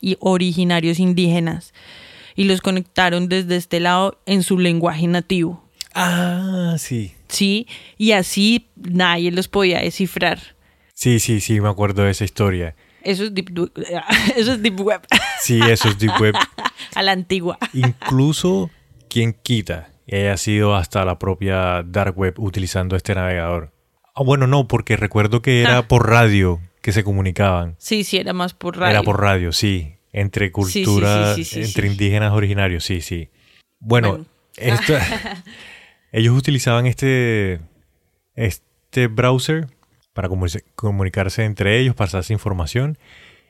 y originarios indígenas y los conectaron desde este lado en su lenguaje nativo, Ah, sí. ¿sí? Y así nadie los podía descifrar. Sí, sí, sí, me acuerdo de esa historia. Eso es deep, [laughs] eso es deep web, Sí, eso es Deep Web. [laughs] a la antigua. Incluso quien quita y haya sido hasta la propia Dark Web utilizando este navegador. Ah, bueno, no, porque recuerdo que era Ah. por radio que se comunicaban. Sí, sí, era más por radio. Era por radio, sí. Entre culturas, sí, sí, sí, entre indígenas originarios, sí, sí. Bueno, Bueno. esto- [laughs] ellos utilizaban este, este browser para comuni- comunicarse entre ellos, pasarse información.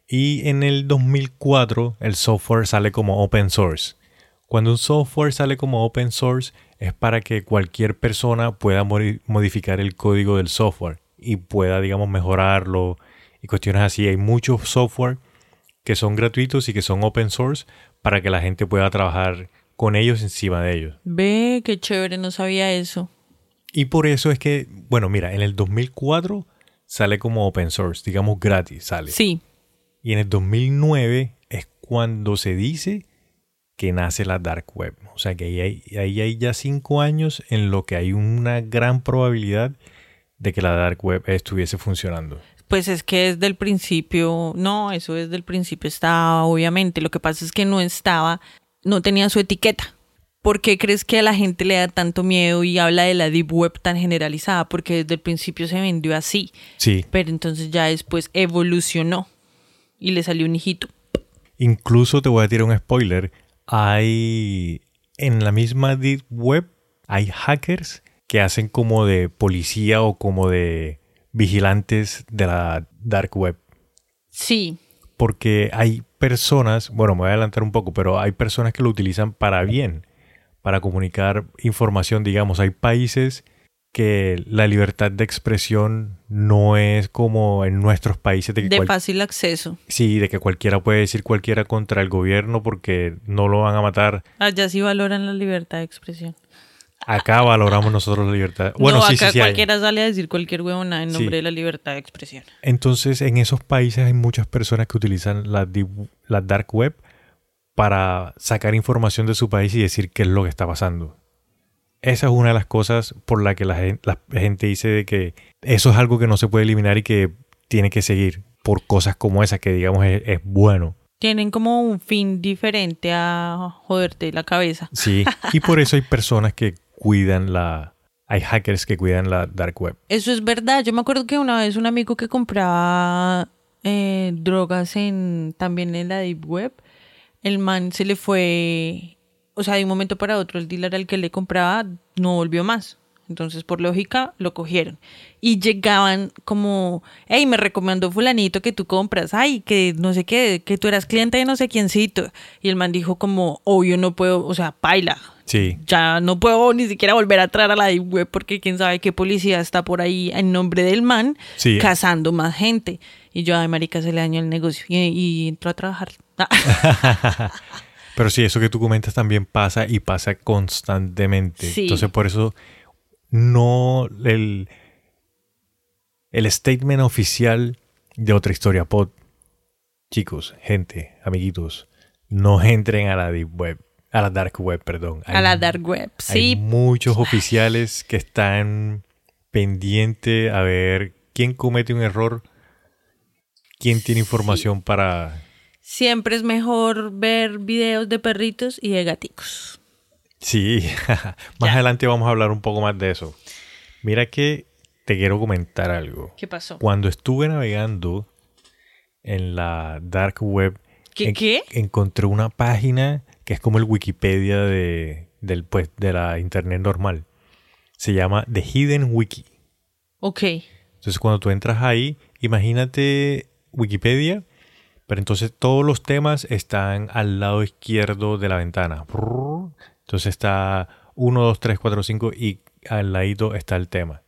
Y en el 2004 el software sale como open source. Cuando un software sale como open source es para que cualquier persona pueda modi- modificar el código del software y pueda, digamos, mejorarlo y cuestiones así. Hay muchos software que son gratuitos y que son open source para que la gente pueda trabajar con ellos encima de ellos. Ve, qué chévere, no sabía eso. Y por eso es que, bueno, mira, en el 2004 sale como open source, digamos gratis, sale. Sí, Y en el 2009 es cuando se dice que nace la dark web. O sea que ahí hay, ahí hay ya cinco años en lo que hay una gran probabilidad de que la dark web estuviese funcionando. Pues es que desde el principio, no, eso desde el principio estaba, obviamente. Lo que pasa es que no estaba, no tenía su etiqueta. ¿Por qué crees que a la gente le da tanto miedo y habla de la deep web tan generalizada? Porque desde el principio se vendió así, Sí, pero entonces ya después evolucionó y le salió un hijito. incluso te voy a tirar un spoiler. Hay en la misma deep web hay hackers que hacen como de policía o como de vigilantes de la dark web. Sí, porque hay personas, bueno, me voy a adelantar un poco, pero hay personas que lo utilizan para bien, para comunicar información, digamos, hay países que la libertad de expresión no es como en nuestros países de que, de cual- fácil acceso. sí, de que cualquiera puede decir cualquiera contra el gobierno porque no lo van a matar. Allá sí valoran la libertad de expresión. Acá valoramos nosotros la libertad. Bueno, no, sí, acá sí, sí. hay. cualquiera sale a decir cualquier huevona en nombre de la libertad de expresión. Entonces, en esos países hay muchas personas que utilizan la, la dark web para sacar información de su país y decir qué es lo que está pasando. Esa es una de las cosas por la que la gen- la gente, dice de que eso es algo que no se puede eliminar y que tiene que seguir. por cosas como esa que digamos es, es bueno. Tienen como un fin diferente a joderte la cabeza. Sí, y por eso hay personas que cuidan la... Hay hackers que cuidan la dark web. Eso es verdad. Yo me acuerdo que una vez un amigo que compraba eh, drogas en también en la deep web, el man se le fue, o sea, de un momento para otro el dealer al que le compraba no volvió más. Entonces, por lógica, lo cogieron. Y llegaban como, hey, me recomendó fulanito que tú compras, ay, que no sé qué, que tú eras cliente de no sé quiéncito. Y el man dijo como, obvio, no puedo, o sea, paila. Sí. Ya no puedo ni siquiera volver a entrar a la web porque quién sabe qué policía está por ahí en nombre del man Sí. cazando más gente. Y yo, ay, marica, se le dañó el negocio. Y, y entró a trabajar. [laughs] Pero sí, eso que tú comentas también pasa y pasa constantemente. Sí. Entonces, por eso no el, el statement oficial de otra historia pod. Chicos, gente, amiguitos, no entren a la deep web, a la dark web, perdón. a la Hay- dark web. Hay Sí, muchos oficiales que están pendientes a ver quién comete un error, quién tiene información para siempre es mejor ver videos de perritos y de gaticos. Sí, [laughs] más adelante vamos a hablar un poco más de eso. Mira que te quiero comentar algo. ¿Qué pasó? Cuando estuve navegando en la dark web, ¿Qué, en- qué? encontré una página que es como el Wikipedia de, del, pues, de la internet normal. Se llama The Hidden Wiki. Ok. Entonces cuando tú entras ahí, imagínate Wikipedia, pero entonces todos los temas están al lado izquierdo de la ventana. Brrr. Entonces está 1, 2, 3, 4, 5 y al ladito está el tema.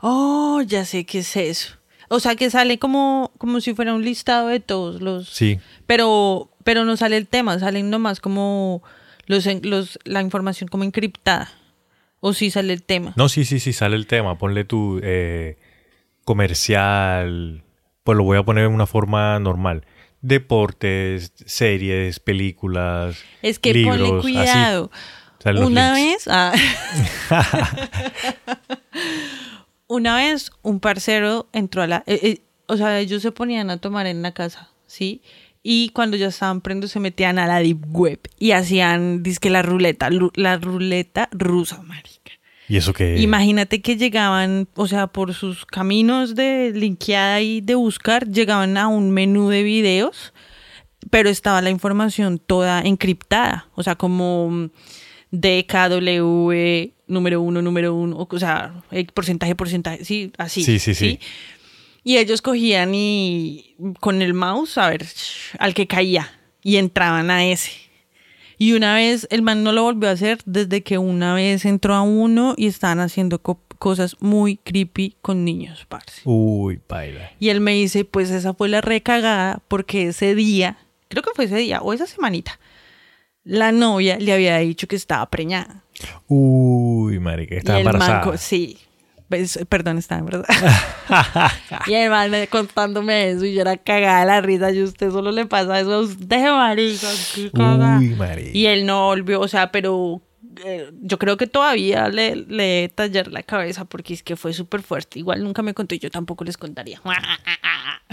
Oh, ya sé qué es eso. O sea, que sale como, como si fuera un listado de todos los... Sí, Pero, pero no sale el tema, salen nomás como los, los, la información como encriptada. O sí sale el tema. no, sí, sí, sí, sale el tema. Ponle tu eh, comercial, pues lo voy a poner en una forma normal. Deportes, series, películas. Es que libros, ponle así. cuidado. Una links. vez, ah. [laughs] una vez un parcero entró a la, eh, eh, o sea, ellos se ponían a tomar en la casa, ¿sí? Y cuando ya estaban prendos se metían a la deep web y hacían, dizque la ruleta, la ruleta rusa, marica. Y eso que... Imagínate que llegaban, o sea, por sus caminos de linkeada y de buscar, llegaban a un menú de videos, pero estaba la información toda encriptada, o sea, como mm, DKW, número uno, número uno, o sea, porcentaje, porcentaje, sí, así. Sí, sí, sí. Y ellos cogían y con el mouse, a ver, al que caía, y entraban a ese. Y una vez, el man no lo volvió a hacer desde que una vez entró a uno y estaban haciendo co- cosas muy creepy con niños, parce. Uy, baila. Y él me dice, pues esa fue la recagada porque ese día, creo que fue ese día o esa semanita, la novia le había dicho que estaba preñada. Uy, marica, el embarazada. sí, pues, perdón, estaba embarazada. [laughs] [laughs] y el man me- contándome eso y yo era cagada de la risa y usted solo le pasa eso a usted, marica. Uy, marica. Y él no volvió, o sea, pero eh, yo creo que todavía le, le tallar la cabeza porque es que fue súper fuerte. Igual nunca me contó y yo tampoco les contaría. [laughs]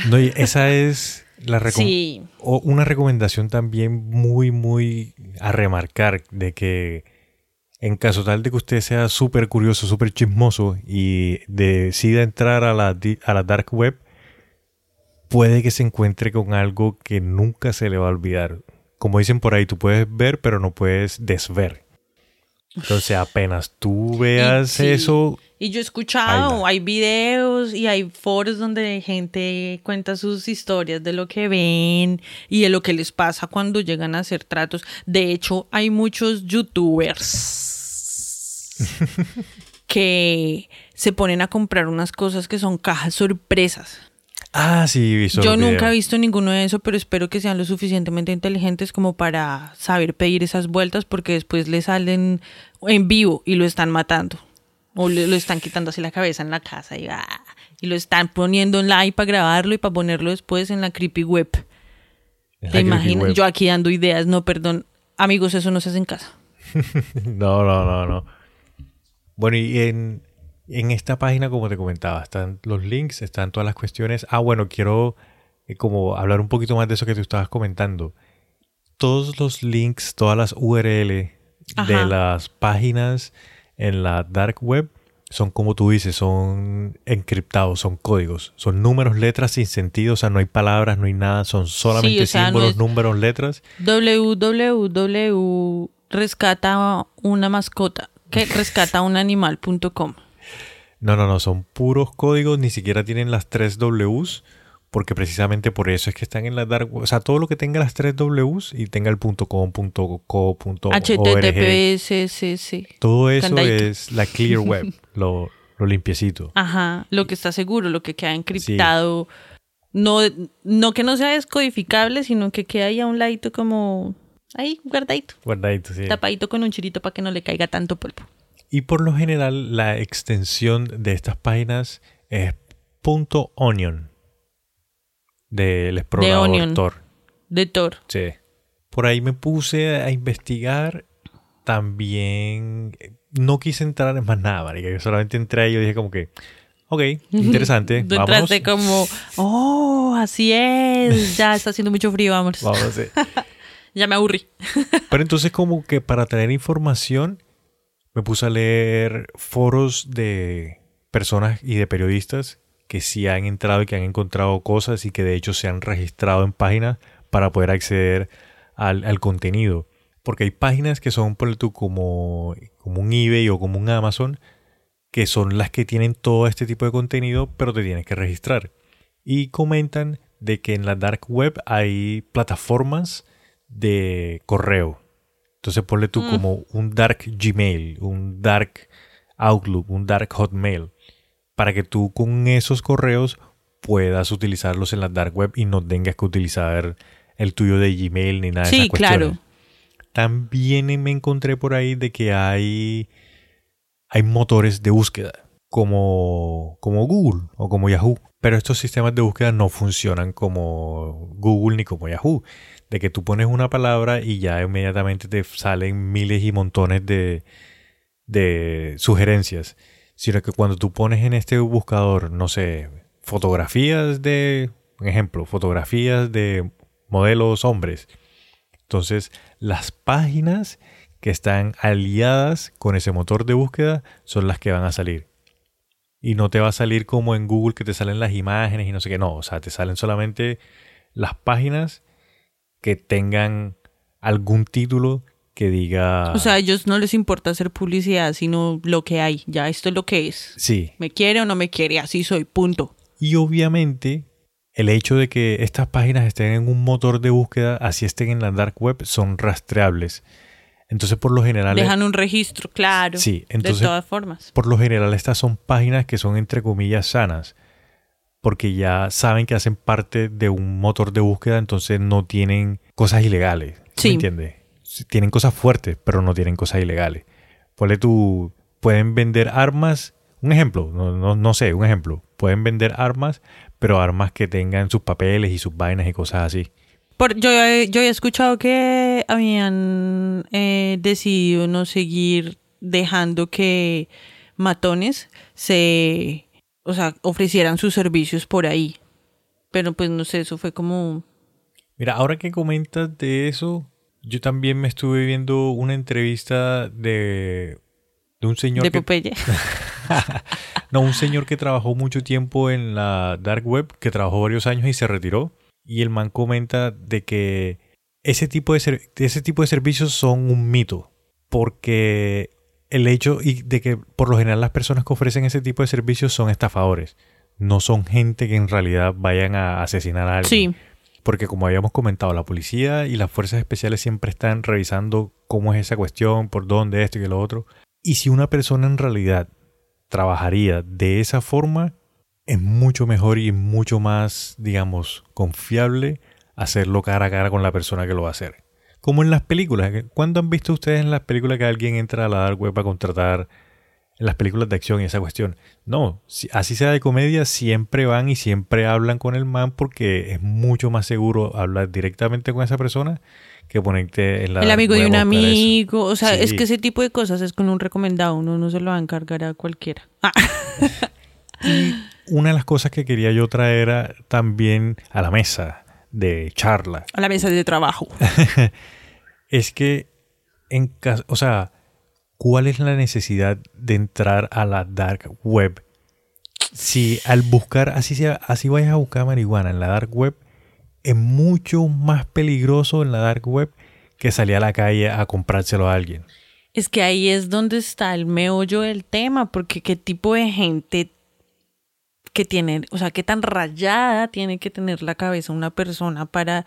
No, y esa es la Sí. o una recomendación también muy, muy a remarcar de que en caso tal de que usted sea súper curioso, súper chismoso y decida entrar a la, a la dark web, puede que se encuentre con algo que nunca se le va a olvidar. Como dicen por ahí, tú puedes ver, pero no puedes desver. Entonces, apenas tú veas sí. eso, Y yo he escuchado, Baila. hay videos y hay foros donde gente cuenta sus historias de lo que ven y de lo que les pasa cuando llegan a hacer tratos. De hecho, hay muchos youtubers que se ponen a comprar unas cosas que son cajas sorpresas. ah, sí, he visto Yo nunca he visto ninguno de eso, pero espero que sean lo suficientemente inteligentes como para saber pedir esas vueltas porque después le salen en vivo y lo están matando. O le- lo están quitando así la cabeza en la casa y, ah, y lo están poniendo en live para grabarlo y para ponerlo después en la creepy web. La ¿Te imaginas? Yo aquí dando ideas, no, perdón. Amigos, eso no se hace en casa. [laughs] No, no, no, no. Bueno, y en, en esta página, como te comentaba, están los links, están todas las cuestiones. Ah, bueno, quiero eh, como hablar un poquito más de eso que tú estabas comentando. Todos los links, todas las URL Ajá. de las páginas en la dark web son como tú dices, son encriptados, son códigos, son números, letras sin sentido, o sea, no hay palabras, no hay nada, son solamente o sea, no símbolos, números, letras. www rescata una mascota que rescata un animal.com. No, no, no, son puros códigos, ni siquiera tienen las tres Ws, porque precisamente por eso es que están en la dark web. O sea, todo lo que tenga las tres Ws y tenga el .com, .co, .org, HTTPS, sí, sí. todo eso Candadito. es la clear web, [laughs] lo, lo limpiecito. Ajá, lo que está seguro, lo que queda encriptado. No, no que no sea descodificable, sino que queda ahí a un ladito como ahí, guardadito, Guardadito, sí. tapadito con un chirito para que no le caiga tanto polvo. Y por lo general, la extensión de estas páginas es .onion del explorador Onion. Tor. De Thor. Sí. Por ahí me puse a investigar. También eh, no quise entrar en más nada, marica. Yo solamente entré y yo dije como que, ok, interesante. Tú entraste como, oh, así es, ya está haciendo mucho frío, vamos. Vámonos, sí. [laughs] Ya me aburrí. [laughs] Pero entonces como que para tener información me puse a leer foros de personas y de periodistas que sí han entrado y que han encontrado cosas y que de hecho se han registrado en páginas para poder acceder al, al contenido. Porque hay páginas que son por tú como, como un eBay o como un Amazon que son las que tienen todo este tipo de contenido pero te tienes que registrar. Y comentan de que en la dark web hay plataformas de correo. Entonces ponle tú Mm. como un dark Gmail, un dark Outlook, un dark Hotmail, para que tú con esos correos puedas utilizarlos en la dark web y no tengas que utilizar el tuyo de Gmail ni nada de Sí, esas cuestiones. claro. También me encontré por ahí de que hay, hay motores de búsqueda, como, como Google o como Yahoo. Pero estos sistemas de búsqueda no funcionan como Google ni como Yahoo. De que tú pones una palabra y ya inmediatamente te salen miles y montones de, de sugerencias. Sino que cuando tú pones en este buscador, no sé, fotografías de, un ejemplo, fotografías de modelos hombres. Entonces, las páginas que están aliadas con ese motor de búsqueda son las que van a salir. Y no te va a salir como en Google que te salen las imágenes y no sé qué. No, o sea, te salen solamente las páginas que tengan algún título que diga... O sea, a ellos no les importa hacer publicidad, sino lo que hay. Ya, esto es lo que es. sí. Me quiere o no me quiere, así soy, punto. Y obviamente el hecho de que estas páginas estén en un motor de búsqueda, así estén en la dark web, son rastreables. Entonces, por lo general... Dejan un registro, claro. Sí, entonces- de todas formas. por lo general estas son páginas que son entre comillas sanas, porque ya saben que hacen parte de un motor de búsqueda, entonces no tienen cosas ilegales. ¿sí Sí. ¿Me entiendes? Tienen cosas fuertes, pero no tienen cosas ilegales. Ponle tú, pueden vender armas, un ejemplo, no, no, no sé, un ejemplo, pueden vender armas, pero armas que tengan sus papeles y sus vainas y cosas así. Por, yo, he- yo he escuchado que habían eh, decidido no seguir dejando que matones se, o sea, ofrecieran sus servicios por ahí. Pero pues no sé, eso fue como... Mira, ahora que comentas de eso, yo también me estuve viendo una entrevista de, de un señor de que Popeye. [laughs] No, un señor que trabajó mucho tiempo en la dark web, que trabajó varios años y se retiró. Y el man comenta de que ese tipo de, ser- ese tipo de servicios son un mito. Porque el hecho y de que por lo general las personas que ofrecen ese tipo de servicios son estafadores. No son gente que en realidad vayan a asesinar a alguien. Sí, Porque como habíamos comentado, la policía y las fuerzas especiales siempre están revisando cómo es esa cuestión, por dónde esto y lo otro. Y si una persona en realidad trabajaría de esa forma, es mucho mejor y mucho más, digamos, confiable hacerlo cara a cara con la persona que lo va a hacer. Como en las películas. ¿Cuándo han visto ustedes en las películas que alguien entra a la dark web a contratar en las películas de acción y esa cuestión? No, si- así sea de comedia, siempre van y siempre hablan con el man porque es mucho más seguro hablar directamente con esa persona que ponerte en la el amigo de web un a buscar eso. amigo. O sea, es que ese tipo de cosas es con un recomendado. Uno no se lo va a encargar a cualquiera. Ah, [laughs] una de las cosas que quería yo traer también a la mesa de charla. A la mesa de trabajo. [laughs] es que, en caso, o sea, ¿cuál es la necesidad de entrar a la dark web? Si al buscar, así, sea, así vayas a buscar marihuana en la dark web, es mucho más peligroso en la dark web que salir a la calle a comprárselo a alguien. Es que ahí es donde está el meollo del tema, porque qué tipo de gente que tiene, o sea, qué tan rayada tiene que tener la cabeza una persona para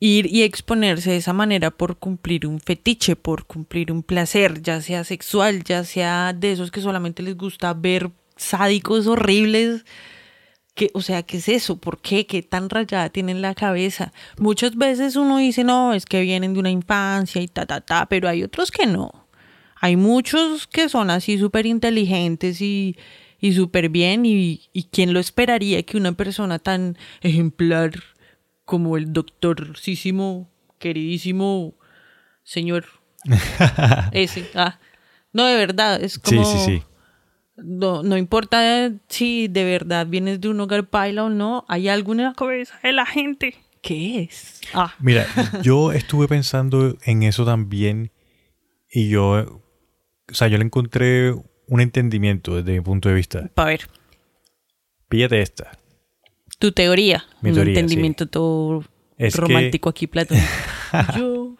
ir y exponerse de esa manera por cumplir un fetiche, por cumplir un placer, ya sea sexual, ya sea de esos que solamente les gusta ver sádicos horribles. Que, o sea, ¿qué es eso? ¿Por qué? ¿Qué tan rayada tienen la cabeza? Muchas veces uno dice, no, es que vienen de una infancia y ta, ta, ta, pero hay otros que no. Hay muchos que son así súper inteligentes y, y súper bien y, y quién lo esperaría que una persona tan ejemplar como el doctorcísimo, queridísimo señor [laughs] ese. Ah, no, de verdad, es como... Sí, sí, sí. No, no importa si de verdad vienes de un hogar paila o no, hay algo en la cabeza de la gente. ¿Qué es? Ah. Mira, yo estuve pensando en eso también y yo, o sea, yo le encontré un entendimiento desde mi punto de vista. Para ver. Píllate esta. Tu teoría. Mi un teoría, entendimiento todo Es que- romántico aquí, Platón. [laughs] Yo.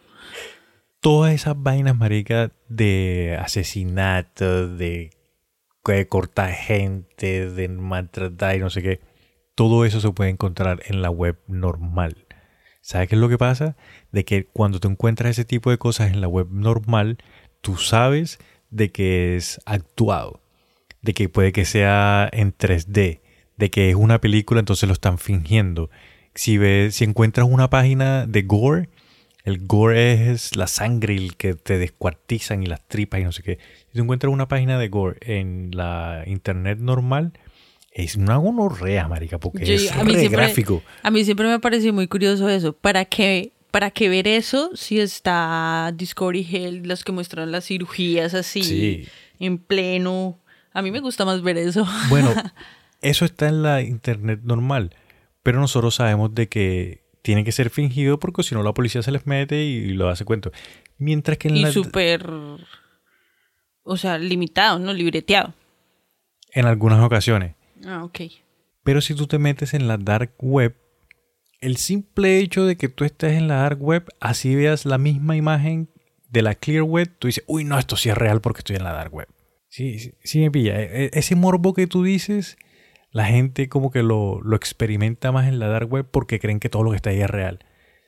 Todas esas vainas, marica, de asesinato, de, de cortar gente, de maltratar y no sé qué, todo eso se puede encontrar en la web normal. ¿Sabes qué es lo que pasa? De que cuando tú encuentras ese tipo de cosas en la web normal, tú sabes de que es actuado, de que puede que sea en 3D, de que es una película, entonces lo están fingiendo. Si, ves, si encuentras una página de gore, el gore es la sangre el que te descuartizan y las tripas y no sé qué. Si tú encuentras una página de gore en la internet normal, es una gonorrea, marica, porque Yo- es a re siempre- gráfico. A mí siempre me pareció muy curioso eso. ¿Para qué, ¿Para qué ver eso si está Discovery Health, las que muestran las cirugías así, Sí. en pleno? A mí me gusta más ver eso. [laughs] Bueno, eso está en la internet normal, pero nosotros sabemos de que tiene que ser fingido porque si no la policía se les mete y lo hace cuento. Mientras que en y la- súper, o sea, limitado, ¿no? Libreteado. en algunas ocasiones. Ah, ok. Pero si tú te metes en la dark web, el simple hecho de que tú estés en la dark web, así veas la misma imagen de la clear web, tú dices, uy, no, esto sí es real porque estoy en la dark web. Sí, sí, sí me pilla. E- e- Ese morbo que tú dices, la gente como que lo, lo experimenta más en la dark web porque creen que todo lo que está ahí es real.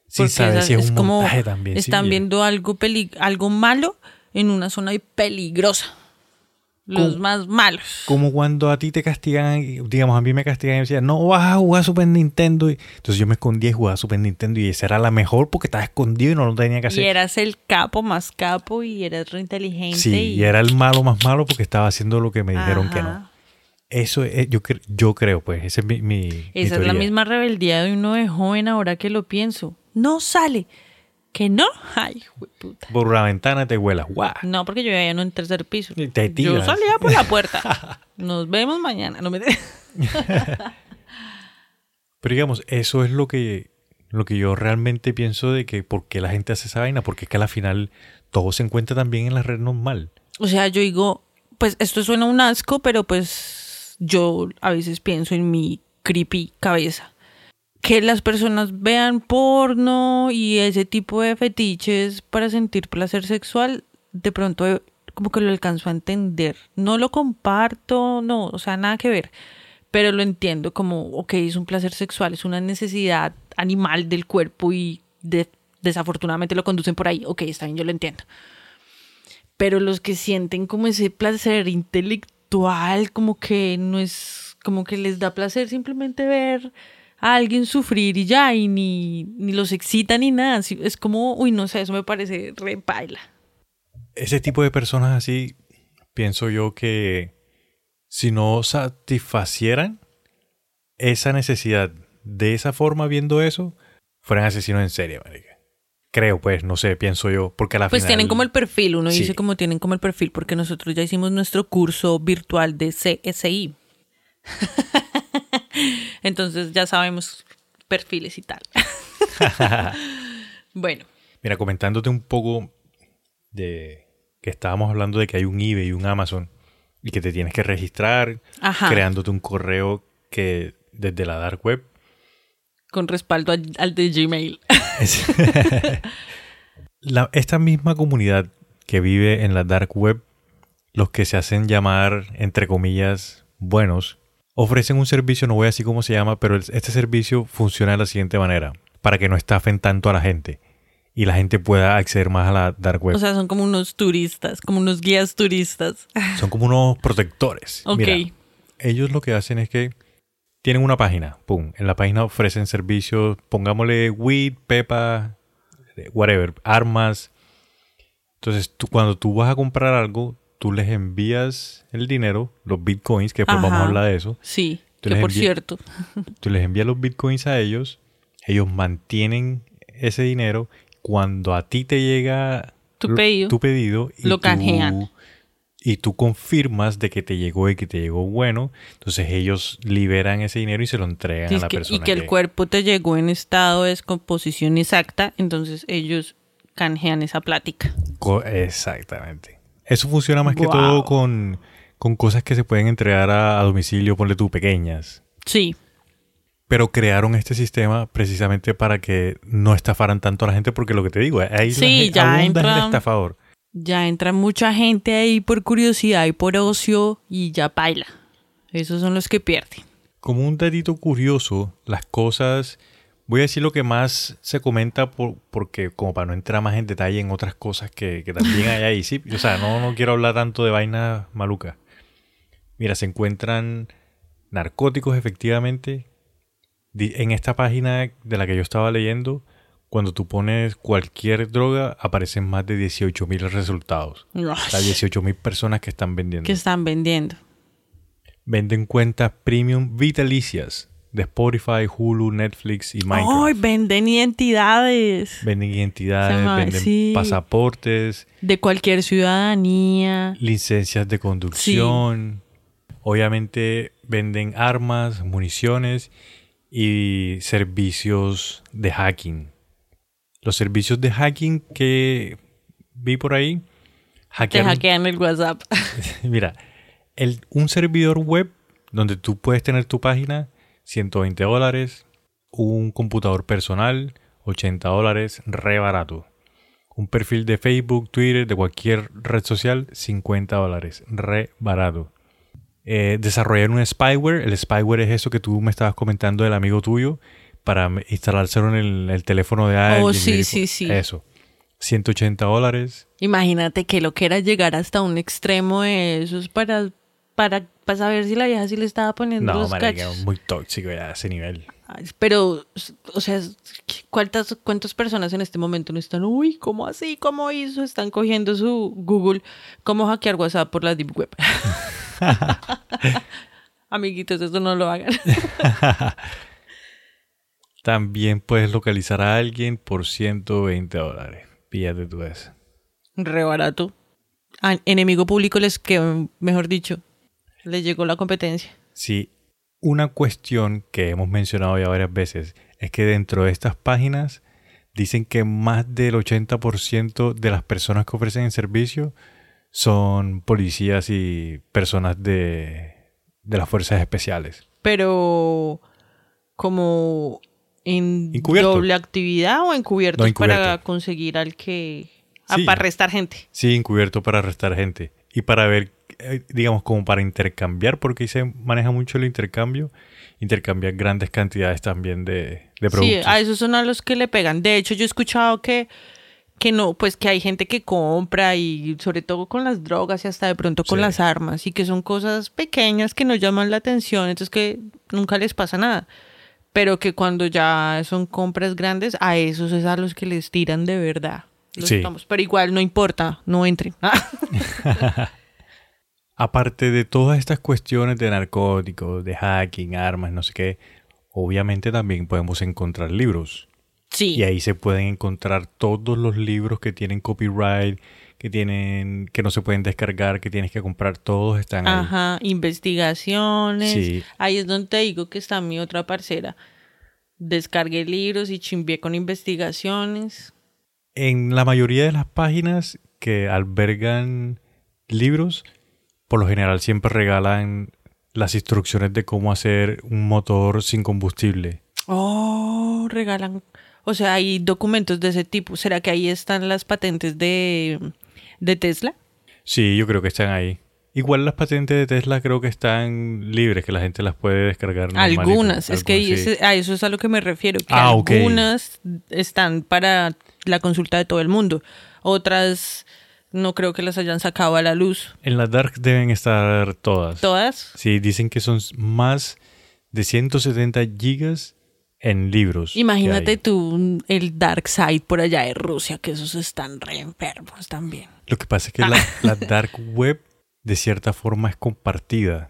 Sin saber esa- si es, un como montaje también. sí Están viendo algo, peli algo malo en una zona peligrosa. Los más malos. Como cuando a ti te castigan, digamos, a mí me castigan y me decían, no vas a jugar Super Nintendo. Y- Entonces yo me escondía y jugaba Super Nintendo y esa era la mejor porque estaba escondido y no lo tenía que hacer. Y eras el capo más capo y eras re inteligente. Sí, y era el malo más malo porque estaba haciendo lo que me dijeron que no. Eso es, yo, cre- yo creo, pues, esa es mi, mi- mi Esa es la misma rebeldía de uno de joven ahora que lo pienso. No sale. ¿Que no? Ay, puta. Por la ventana te vuelas, guau. No, porque yo ya no en tercer piso. Y te yo salía por la puerta. [laughs] Nos vemos mañana. No me [laughs] Pero digamos, eso es lo que, lo que yo realmente pienso de que por qué la gente hace esa vaina, porque es que a la final todo se encuentra también en la red normal. O sea, yo digo, pues esto suena un asco, pero pues yo a veces pienso en mi creepy cabeza. Que las personas vean porno y ese tipo de fetiches para sentir placer sexual, de pronto eh, como que lo alcanzo a entender. No lo comparto, no, o sea, nada que ver. Pero lo entiendo como, ok, es un placer sexual, es una necesidad animal del cuerpo y de- desafortunadamente lo conducen por ahí. Ok, está bien, yo lo entiendo pero los que sienten como ese placer intelectual, como que no es, como que les da placer simplemente ver a alguien sufrir y ya, y ni, ni los excita ni nada. Es como, uy, no sé, eso me parece re paila. Ese tipo de personas así, pienso yo que si no satisfacieran esa necesidad de esa forma viendo eso, fueran asesinos en serie, marica. Creo, pues, no sé, pienso yo, porque a la Pues final... tienen como el perfil, uno Sí. dice como tienen como el perfil, porque nosotros ya hicimos nuestro curso virtual de CSI. [laughs] [laughs] Entonces ya sabemos perfiles y tal. [laughs] [laughs] bueno. Mira, comentándote un poco de que estábamos hablando de que hay un eBay y un Amazon y que te tienes que registrar creándote un correo que desde la dark web con respaldo al, de Gmail. esta misma comunidad que vive en la dark web, los que se hacen llamar, entre comillas, buenos, ofrecen un servicio, no voy a decir cómo se llama, pero este servicio funciona de la siguiente manera, para que no estafen tanto a la gente y la gente pueda acceder más a la dark web. O sea, son como unos turistas, como unos guías turistas. [laughs] Son como unos protectores. Ok. ellos lo que hacen es que tienen una página, pum, en la página ofrecen servicios, pongámosle weed, pepa, whatever, armas. Entonces, tú, cuando tú vas a comprar algo, tú les envías el dinero, los bitcoins, que después vamos a hablar de eso. Sí, que por cierto. Tú les envías los bitcoins a ellos, ellos mantienen ese dinero. Cuando a ti te llega tu pedido, tu pedido lo canjean y tú confirmas de que te llegó y que te llegó bueno, entonces ellos liberan ese dinero y se lo entregan a la persona. Y que, el cuerpo te llegó en estado de descomposición exacta, entonces ellos canjean esa plática. exactamente. Eso funciona más que todo con, cosas que se pueden entregar a, domicilio, ponle tú, pequeñas. Sí. Pero crearon este sistema precisamente para que no estafaran tanto a la gente, porque lo que te digo, ahí sí, ya entra, el estafador ya entra mucha gente ahí por curiosidad y por ocio y ya baila. Esos son los que pierden. Como un datito curioso, las cosas, voy a decir lo que más se comenta por, porque como para no entrar más en detalle en otras cosas que, también hay ahí, sí, o sea, no, no quiero hablar tanto de vainas malucas. Mira, se encuentran narcóticos efectivamente. En esta página de la que yo estaba leyendo, cuando tú pones cualquier droga, aparecen más de 18 mil resultados. O sea, 18 mil personas que están vendiendo. Que están vendiendo. Venden cuentas premium vitalicias de Spotify, Hulu, Netflix y Minecraft. ¡Ay! venden identidades. Venden identidades, venden pasaportes. De cualquier ciudadanía. Licencias de conducción. Obviamente venden armas, municiones y servicios de hacking los servicios de hacking que vi por ahí. Hackean, Te hackean el WhatsApp. [laughs] Mira, el, un servidor web donde tú puedes tener tu página, 120 dólares. Un computador personal, 80 dólares, re barato. Un perfil de Facebook, Twitter, de cualquier red social, 50 dólares, re barato. Eh, desarrollar un spyware. El spyware es eso que tú me estabas comentando del amigo tuyo, para instalárselo en el, teléfono de alguien. Oh, sí, sí, sí. Eso. 180 dólares. Imagínate que lo que era llegar hasta un extremo de eso es para, para, para saber si la vieja sí le estaba poniendo no, los cachos. muy tóxico ya a ese nivel. Pero, o sea, ¿cuántas, ¿cuántas personas en este momento no están, uy, ¿cómo así? ¿Cómo hizo? Están cogiendo su Google, ¿cómo hackear WhatsApp por la Deep Web? [laughs] Amiguitos, esto no lo hagan. [laughs] También puedes localizar a alguien por 120 dólares. Píllate tú eso. Re barato. A enemigo público les que, mejor dicho, les llegó la competencia. Sí. Una cuestión que hemos mencionado ya varias veces es que dentro de estas páginas dicen que más del 80% de las personas que ofrecen el servicio son policías y personas de, de las fuerzas especiales. Pero como en doble actividad o encubierto, para conseguir al que ah, para arrestar gente. Sí, encubierto para arrestar gente y para ver digamos como para intercambiar porque se maneja mucho el intercambio, intercambiar grandes cantidades también de, de productos. Sí, a esos son a los que le pegan. De hecho, yo he escuchado que que no, pues que hay gente que compra y sobre todo con las drogas y hasta de pronto con las armas y que son cosas pequeñas que no llaman la atención, entonces que nunca les pasa nada pero que cuando ya son compras grandes, a esos es a los que les tiran de verdad. sí. pero igual no importa, no entren. [laughs] [laughs] Aparte de todas estas cuestiones de narcóticos, de hacking, armas, no sé qué, obviamente también podemos encontrar libros. Sí. Y ahí se pueden encontrar todos los libros que tienen copyright, que tienen, que no se pueden descargar, que tienes que comprar, todos están ahí. Ajá, investigaciones. Sí. Ahí es donde te digo que está mi otra parcera. Descargué libros y chimbié con investigaciones. En la mayoría de las páginas que albergan libros, por lo general siempre regalan las instrucciones de cómo hacer un motor sin combustible. Oh, regalan. O sea, hay documentos de ese tipo. ¿Será que ahí están las patentes de, de Tesla? Sí, yo creo que están ahí. Igual las patentes de Tesla creo que están libres, que la gente las puede descargar. Algunas, es que sí. ese- a eso es a lo que me refiero, que Ah, algunas están para la consulta de todo el mundo, otras no creo que las hayan sacado a la luz. En la Dark deben estar todas. ¿Todas? Sí, dicen que son más de 170 gigas en libros. Imagínate tú el Dark Side por allá de Rusia, que esos están re enfermos también. Lo que pasa es que la, [laughs] la Dark Web de cierta forma es compartida.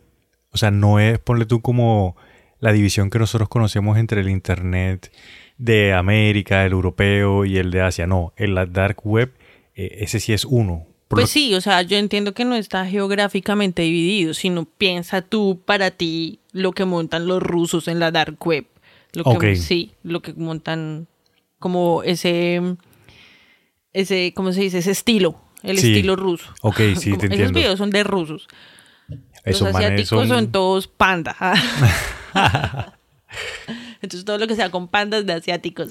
O sea, no es, ponle tú como la división que nosotros conocemos entre el Internet de América, el europeo y el de Asia. No, en la Dark Web eh, ese sí es uno. Pues lo- sí, o sea, yo entiendo que no está geográficamente dividido, sino piensa tú para ti lo que montan los rusos en la dark web. Lo que, Ok. Sí, lo que montan como ese, ese, ¿cómo se dice? Ese estilo, el Sí. estilo ruso. Ok, sí, [laughs] Como- te Esos entiendo. videos son de rusos. Esos los asiáticos son... son- todos panda. [laughs] [laughs] Entonces todo lo que sea con pandas de asiáticos.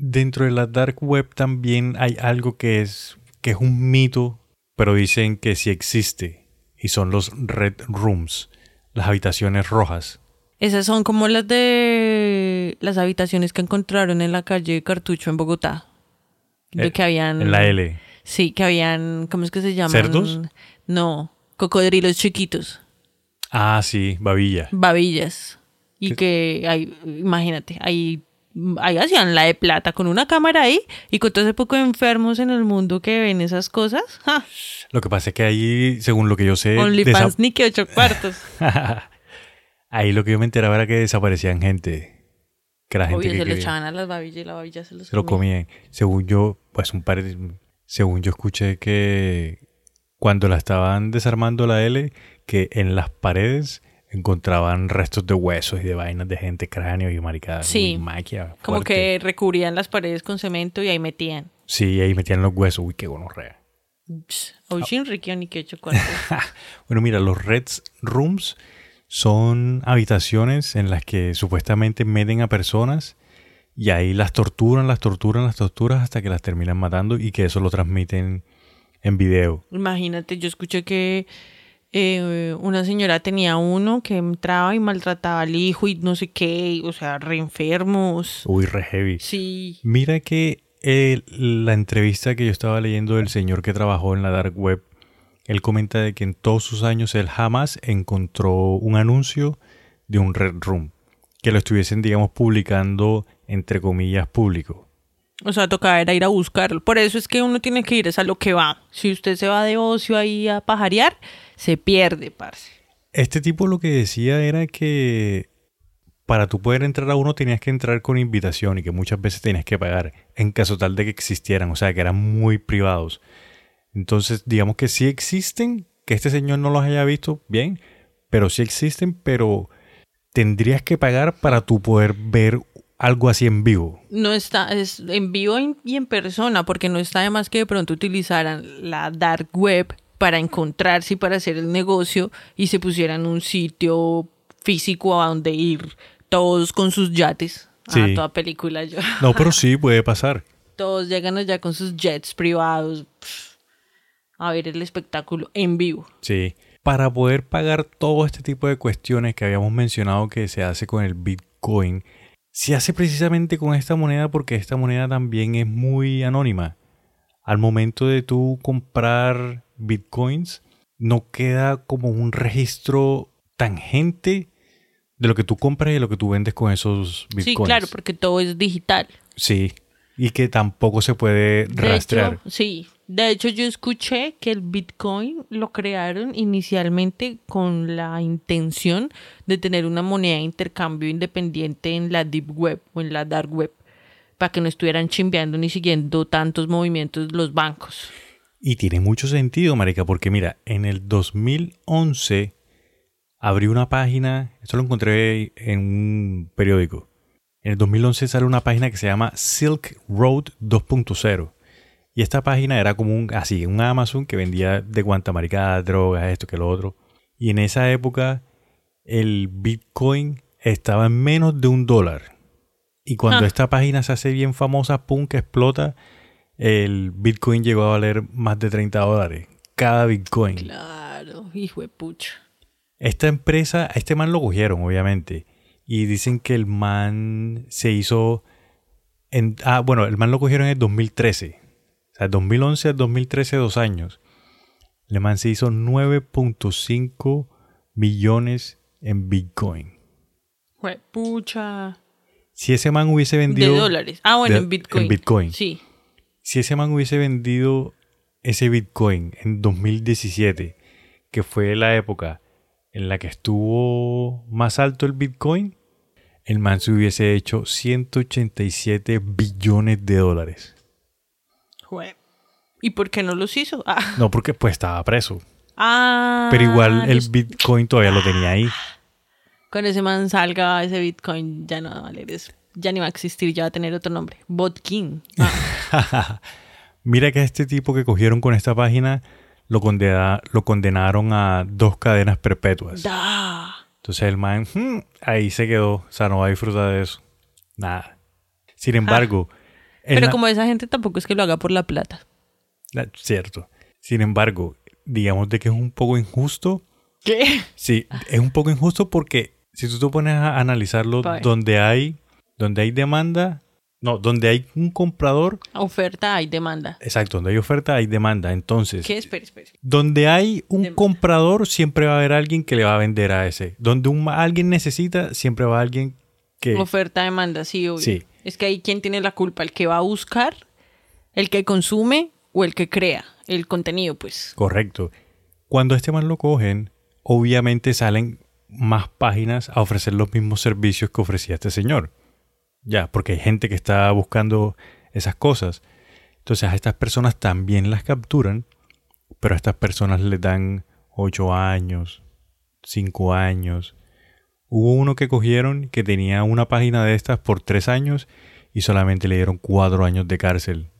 Dentro de la dark web también hay algo que es que es un mito, pero dicen que sí existe y son los red rooms, las habitaciones rojas. Esas son como las de las habitaciones que encontraron en la calle Cartucho en Bogotá. De Eh, que habían. En la L. Sí, que habían. ¿Cómo es que se llaman? ¿Cerdos? No, cocodrilos chiquitos, Ah, sí, babilla. babillas. Y ¿Qué? que hay, imagínate, ahí, ahí hacían la de plata con una cámara ahí y con todo ese poco de enfermos en el mundo que ven esas cosas. ¡ja! Lo que pasa es que ahí, según lo que yo sé, OnlyFans ni que ocho cuartos. [laughs] ahí lo que yo me enteraba era que desaparecían gente. Que la gente que se lo echaban a las babillas y la babilla se los se lo comía. comían. Según yo, pues un par de- según yo escuché que cuando la estaban desarmando la L, que en las paredes encontraban restos de huesos y de vainas de gente, cráneos y maricadas. Sí. Uy, maquia, Como que recubrían las paredes con cemento y ahí metían. Sí, ahí metían los huesos. Uy, qué gonorrea. Ocean Ricky ni que ocho cuartos. Bueno, mira, los Reds Rooms son habitaciones en las que supuestamente meten a personas y ahí las torturan, las torturan, las torturan hasta que las terminan matando y que eso lo transmiten en video. Imagínate, yo escuché que eh, una señora tenía uno que entraba y maltrataba al hijo y no sé qué, o sea, re enfermos. Uy, re heavy. Sí, Mira que eh, la entrevista que yo estaba leyendo del señor que trabajó en la dark web, él comenta de que en todos sus años él jamás encontró un anuncio de un red room que lo estuviesen, digamos, publicando entre comillas público. O sea, tocaba era ir a buscarlo. Por eso es que uno tiene que ir es a lo que va. Si usted se va de ocio ahí a pajarear, se pierde, parce. Este tipo lo que decía era que para tú poder entrar a uno tenías que entrar con invitación y que muchas veces tenías que pagar en caso tal de que existieran, o sea, que eran muy privados. Entonces, digamos que sí existen, que este señor no los haya visto, bien, pero sí existen, pero tendrías que pagar para tú poder ver algo así en vivo. No está, es en vivo y en persona, porque no está de más que de pronto utilizaran la dark web para encontrarse y para hacer el negocio y se pusieran un sitio físico a donde ir todos con sus yates. Sí. Ah, toda película yo. No, pero sí puede pasar. [laughs] Todos llegan allá con sus jets privados pff, a ver el espectáculo en vivo. Sí. Para poder pagar todo este tipo de cuestiones que habíamos mencionado que se hace con el Bitcoin, se hace precisamente con esta moneda porque esta moneda también es muy anónima. Al momento de tú comprar Bitcoins, no queda como un registro tangente de lo que tú compras y de lo que tú vendes con esos Bitcoins. Sí, claro, porque todo es digital. Sí. Y que tampoco se puede De rastrear. hecho, sí. De hecho, yo escuché que el Bitcoin lo crearon inicialmente con la intención de tener una moneda de intercambio independiente en la Deep Web o en la Dark Web. para que no estuvieran chimbeando ni siguiendo tantos movimientos los bancos. Y tiene mucho sentido, marica, porque mira, en el 2011 abrí una página, esto lo encontré en un periódico. En el 2011 sale una página que se llama Silk Road 2.0. Y esta página era como un, así, un Amazon que vendía de cuanta maricada, drogas, esto que lo otro. Y en esa época el Bitcoin estaba en menos de un dólar. Y cuando Ah. esta página se hace bien famosa, pum, que explota, el Bitcoin llegó a valer más de 30 dólares. Cada Bitcoin. Claro, hijo de pucha. Esta empresa, a este man lo cogieron, obviamente. Y dicen que el man se hizo. En, ah, bueno, el man lo cogieron en el 2013. Sea, 2011 al 2013, dos años. El man se hizo 9.5 millones en Bitcoin. De pucha. Si ese man hubiese vendido. de dólares. Ah, bueno, de- en Bitcoin. en Bitcoin. Sí. Si ese man hubiese vendido ese Bitcoin en 2017, que fue la época en la que estuvo más alto el Bitcoin, el man se hubiese hecho 187 billones de dólares. Jue- ¿Y por qué no los hizo? [laughs] Ah, No, porque pues estaba preso. Ah, Pero igual el los- Bitcoin todavía lo tenía ahí. Con ese man salga ese Bitcoin, ya no va a valer eso. Ya ni va a existir, ya va a tener otro nombre. Botkin. Ah, [laughs] Mira que a este tipo que cogieron con esta página lo, condena- lo condenaron a dos cadenas perpetuas. da. Entonces el man hmm, ahí se quedó, o sea, no va a disfrutar de eso. Nada. Sin embargo, Pero la- como esa gente tampoco es que lo haga por la plata. la- cierto. Sin embargo, digamos de que es un poco injusto. ¿Qué? Sí, es un poco injusto porque si tú te pones a analizarlo, donde hay, donde hay demanda, no, donde hay un comprador, Oferta hay demanda. exacto, donde hay oferta hay demanda. Entonces, ¿Qué? Espera, espera. donde hay un Demanda. comprador, siempre va a haber alguien que le va a vender a ese. Donde un, alguien necesita, siempre va a haber alguien que... Oferta, demanda, sí, obvio. Sí. Es que ahí quién tiene la culpa, el que va a buscar, el que consume o el que crea el contenido, pues. Correcto. Cuando este man lo cogen, obviamente salen más páginas a ofrecer los mismos servicios que ofrecía este señor. Ya, porque hay gente que está buscando esas cosas. Entonces a estas personas también las capturan, pero a estas personas les dan 8 años, 5 años. Hubo uno que cogieron que tenía una página de estas por 3 años y solamente le dieron 4 años de cárcel.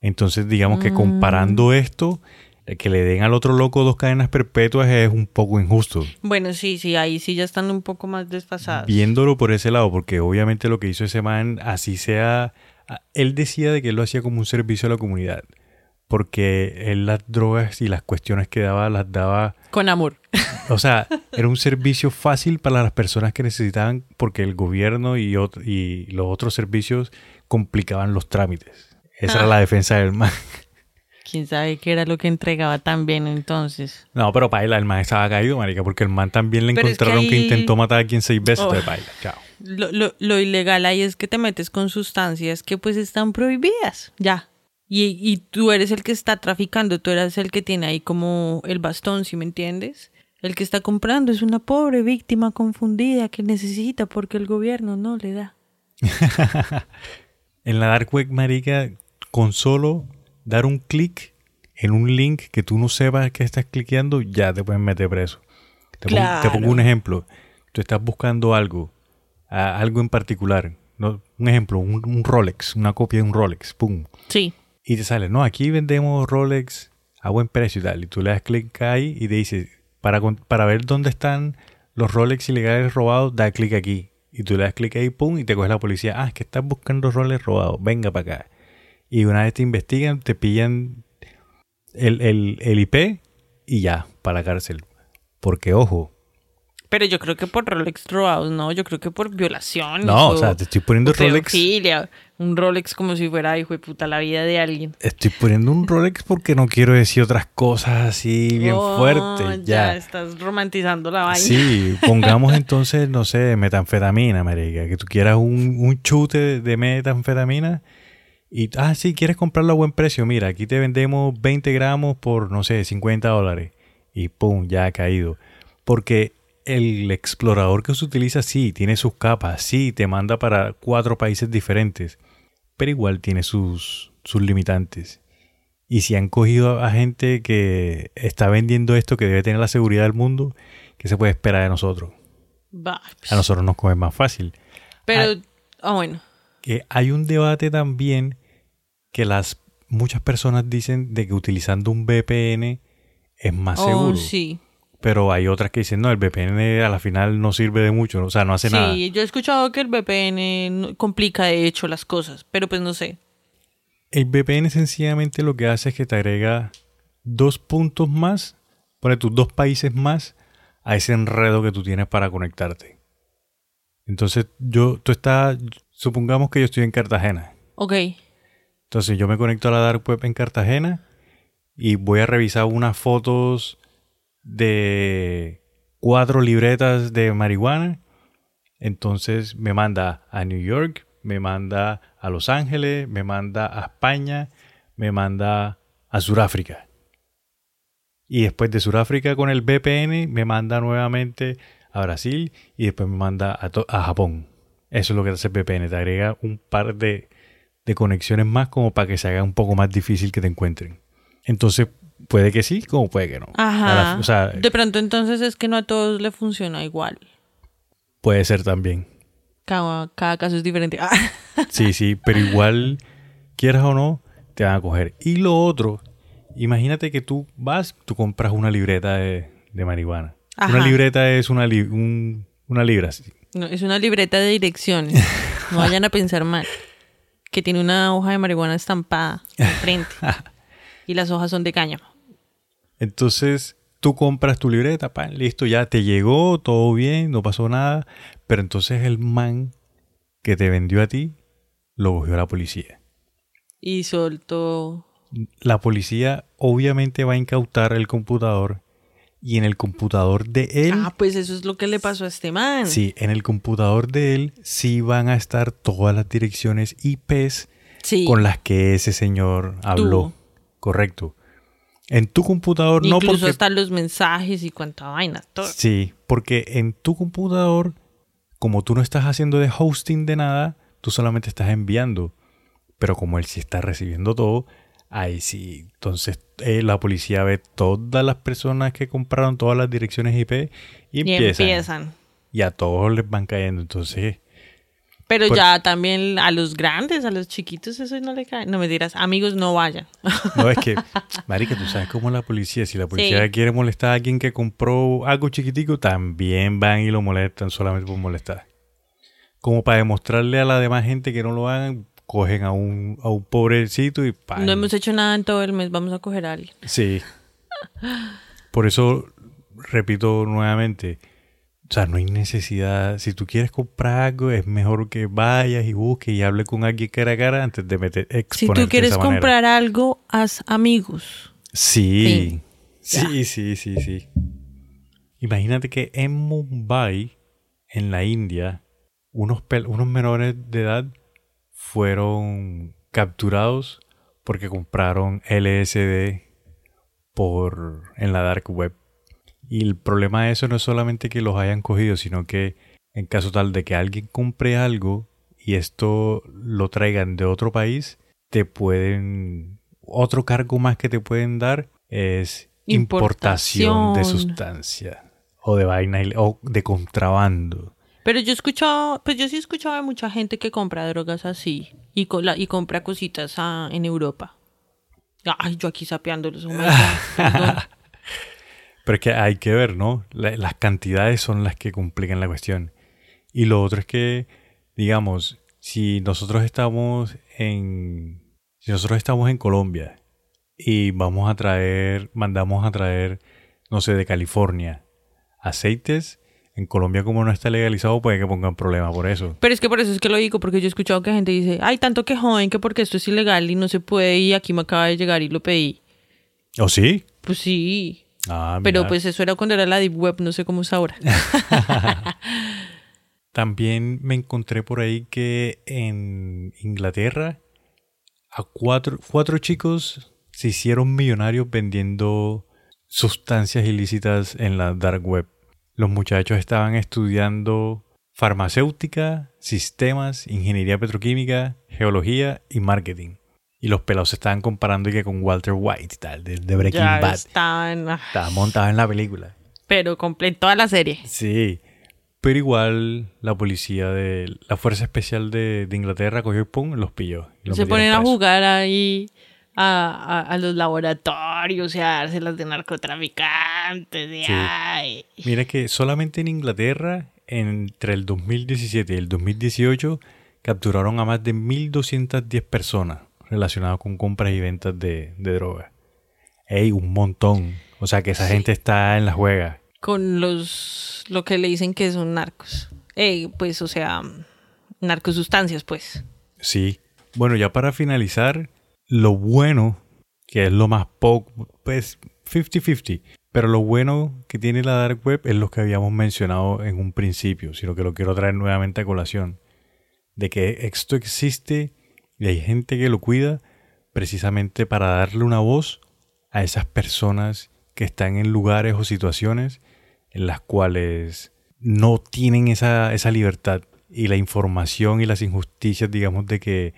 Entonces, digamos que comparando esto, eh, que le den al otro loco dos cadenas perpetuas es un poco injusto. Bueno, sí, sí, ahí sí ya están un poco más desfasados. Viéndolo por ese lado, porque obviamente lo que hizo ese man, así sea, él decía de que él lo hacía como un servicio a la comunidad, porque él las drogas y las cuestiones que daba las daba, Con amor. o sea, [laughs] era un servicio fácil para las personas que necesitaban, porque el gobierno y, los otros servicios complicaban los trámites. Esa era Ah. la defensa del man. [laughs] Quién sabe qué era lo que entregaba también entonces. No, pero paila, el man estaba caído, marica, porque el man también le Pero es que encontraron que, intentó matar a quien seis veces. Oh. Entonces, paila, chao. Lo, lo, lo ilegal ahí es que te metes con sustancias que pues están prohibidas, ya. Y, y tú eres el que está traficando, tú eres el que tiene ahí como el bastón, si me entiendes? El que está comprando es una pobre víctima confundida que necesita porque el gobierno no le da. [laughs] En la Dark Web, marica, con solo dar un clic en un link que tú no sepas que estás cliqueando, ya te pueden meter preso. Te, pongo, te pongo Claro. un ejemplo. Tú estás buscando algo, a- algo en particular. ¿no? Un ejemplo, un, un Rolex, una copia de un Rolex, pum. Sí. Y te sale, no, aquí vendemos Rolex a buen precio y tal. Y tú le das clic ahí y te dice, para, para ver dónde están los Rolex ilegales robados, da clic aquí. Y tú le das clic ahí, pum, y te coge la policía. Ah, es que estás buscando Rolex robados, venga para acá. Y una vez te investigan, te pillan el, el, el IP y ya, para la cárcel. Porque, ojo, Pero yo creo que por Rolex robados, no, yo creo que por violación. no, o sea, te estoy poniendo Rolex. Un Rolex como si fuera, hijo de puta, la vida de alguien. Estoy poniendo un Rolex porque no quiero decir otras cosas así bien Oh, fuertes. Ya Ya. estás romantizando la vaina. Sí, [laughs] pongamos entonces, no sé, metanfetamina, marica, que tú quieras un, un chute de, de metanfetamina y, ah, sí, quieres comprarlo a buen precio, mira, aquí te vendemos 20 gramos por, no sé, 50 dólares y pum, ya ha caído. Porque el explorador que se utiliza, sí, tiene sus capas, sí, te manda para cuatro países diferentes. Pero igual tiene sus, sus limitantes. Y si han cogido a gente que está vendiendo esto, que debe tener la seguridad del mundo, ¿qué se puede esperar de nosotros? A nosotros nos coge más fácil. Pero, ah, bueno. Que hay un debate también que las muchas personas dicen de que utilizando un VPN es más Oh, seguro. sí. Pero hay otras que dicen, no, el VPN a la final no sirve de mucho, o sea, no hace nada. Sí, yo he escuchado que el VPN complica de hecho las cosas, pero pues no sé. El VPN sencillamente lo que hace es que te agrega dos puntos más, pone tus dos países más a ese enredo que tú tienes para conectarte. Entonces, yo, tú estás, supongamos que yo estoy en Cartagena. Ok. Entonces, yo me conecto a la Dark Web en Cartagena y voy a revisar unas fotos de cuatro libretas de marihuana. Entonces, me manda a New York, me manda a Los Ángeles, me manda a España, me manda a Sudáfrica. Y después de Sudáfrica con el VPN me manda nuevamente a Brasil y después me manda a, a Japón. Eso es lo que hace el VPN, te agrega un par de, de conexiones más como para que se haga un poco más difícil que te encuentren. Entonces, puede que sí, como puede que no. Ajá. la- o sea, de pronto entonces es que no a todos le funciona igual. puede ser también. Cada, cada caso es diferente. Ah. [laughs] Sí, sí, pero igual, quieras o no, te van a coger. Y lo otro, imagínate que tú vas, tú compras una libreta de, de marihuana. Ajá. Una libreta es una, li- un- una libra. sí. No, es una libreta de direcciones. No vayan a pensar mal. Que tiene una hoja de marihuana estampada al frente. [laughs] y las hojas son de cáñamo. Entonces, tú compras tu libreta, pan, listo, ya te llegó, todo bien, no pasó nada. Pero entonces el man que te vendió a ti, lo cogió la policía. Y soltó. La policía obviamente va a incautar el computador y en el computador de él... Ah, pues eso es lo que le pasó a este man. Sí, en el computador de él sí van a estar todas las direcciones IPs Sí. con las que ese señor habló. Correcto. En tu computador no Incluso porque... hasta los mensajes y cuánta vaina. Todo. Sí, porque en tu computador, como tú no estás haciendo de hosting de nada, tú solamente estás enviando. Pero como él sí está recibiendo todo, ahí sí. Entonces eh, la policía ve todas las personas que compraron todas las direcciones IP y, Y empiezan. empiezan. Y a todos les van cayendo. Entonces, Pero ya también a los grandes, a los chiquitos, eso no le cae. No me dirás, amigos, no vayan. [laughs] no es que, Marica, tú sabes cómo es la policía. Si la policía Sí. quiere molestar a alguien que compró algo chiquitico, también van y lo molestan solamente por molestar. Como para demostrarle a la demás gente que no lo hagan, cogen a un, a un pobrecito y ¡pam! No hemos hecho nada en todo el mes, vamos a coger a alguien. Sí. [laughs] Por eso, repito nuevamente, o sea, no hay necesidad. Si tú quieres comprar algo, es mejor que vayas y busques y hables con alguien cara a cara antes de meter Si tú quieres comprar algo, haz amigos. Sí. Sí. Sí, sí, sí. Imagínate que en Mumbai, en la India, unos, unos menores de edad fueron capturados porque compraron LSD por en la dark web. Y el problema de eso no es solamente que los hayan cogido, sino que en caso tal de que alguien compre algo y esto lo traigan de otro país, te pueden otro cargo más que te pueden dar es importación, de sustancia o de vaina o de contrabando. Pero yo he escuchado, pues yo sí he escuchado de mucha gente que compra drogas así y, la- y compra cositas en Europa. Ay, yo aquí sapeándolos. [laughs] oh. Pero es que hay que ver, ¿no? La- las cantidades son las que complican la cuestión. Y lo otro es que, digamos, si nosotros estamos en. Si nosotros estamos en Colombia y vamos a traer, mandamos a traer, no sé, de California, aceites, en Colombia como no está legalizado puede que pongan problema por eso. Pero es que por eso es que lo digo, porque yo he escuchado que gente dice, ay, tanto que joven, que porque esto es ilegal y no se puede y aquí me acaba de llegar y lo pedí. ¿O sí? Pues sí, Ah, pero pues eso era cuando era la Deep Web, no sé cómo es ahora. [laughs] [laughs] También me encontré por ahí que en Inglaterra a cuatro, cuatro chicos se hicieron millonarios vendiendo sustancias ilícitas en la dark web. Los muchachos estaban estudiando farmacéutica, sistemas, ingeniería petroquímica, geología y marketing. Y los pelados se estaban comparando y que con Walter White y tal, de, de Breaking Ya Bad. estaban, ah, Estaba montado en la película. pero completo toda la serie. Sí. Pero igual la policía de la Fuerza Especial de, de Inglaterra cogió y pum, los pilló. y los Se ponen a jugar ahí a, a- a los laboratorios y a dárselas de narcotraficantes. Sí. ay. Mira que solamente en Inglaterra, entre el 2017 y el 2018, capturaron a más de 1.210 personas relacionadas con compras y ventas de, de droga. ¡Ey, un montón! O sea que esa gente está en la juega. Con los, lo que le dicen que son narcos. Eh, pues, o sea, narcosustancias, pues. Sí. Bueno, ya para finalizar, lo bueno, que es lo más poco, pues 50-50, pero lo bueno que tiene la Dark Web es lo que habíamos mencionado en un principio, sino que lo quiero traer nuevamente a colación, de que esto existe y hay gente que lo cuida precisamente para darle una voz a esas personas que están en lugares o situaciones en las cuales no tienen esa, esa libertad y la información y las injusticias, digamos, de que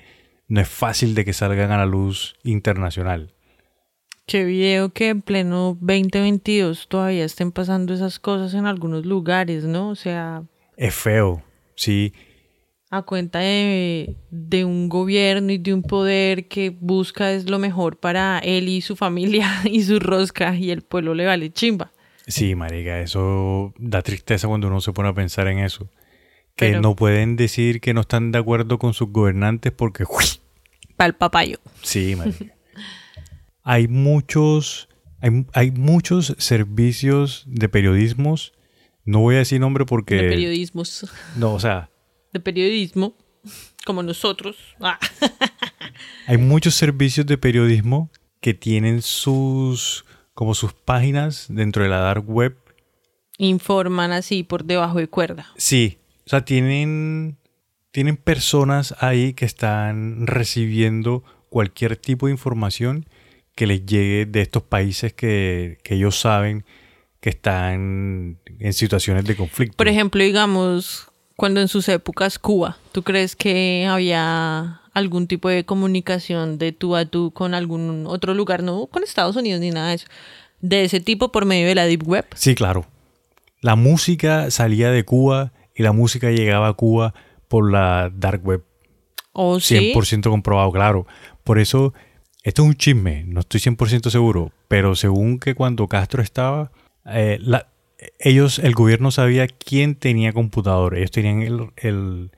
no es fácil de que salgan a la luz internacional. Qué video que en pleno 2022 todavía estén pasando esas cosas en algunos lugares, ¿no? O sea, Es feo, sí, a cuenta de, de un gobierno y de un poder que busca es lo mejor para él y su familia [laughs] y su rosca y el pueblo le vale chimba. sí, marica, eso da tristeza cuando uno se pone a pensar en eso. Que Pero- no pueden decir que no están de acuerdo con sus gobernantes porque. Para el papayo. sí, marica. hay muchos, hay, hay muchos servicios de periodismos. No voy a decir nombre porque, De periodismos. no, o sea, De periodismo. Como nosotros. Ah. [laughs] Hay muchos servicios de periodismo que tienen sus como sus páginas dentro de la dark web. Informan así por debajo de cuerda. Sí, o sea, tienen tienen personas ahí que están recibiendo cualquier tipo de información que les llegue de estos países que, que ellos saben que están en situaciones de conflicto. Por ejemplo, digamos, cuando en sus épocas Cuba, ¿tú crees que había algún tipo de comunicación de tú a tú con algún otro lugar? No con Estados Unidos ni nada de eso. De ese tipo por medio de la Deep Web. Sí, claro. La música salía de Cuba y la música llegaba a Cuba por la dark web. ¿O sí? 100% comprobado, claro. Por eso, esto es un chisme, no estoy 100% seguro, pero según que cuando Castro estaba, eh, la- ellos, el gobierno sabía quién tenía computador. Ellos tenían el, el-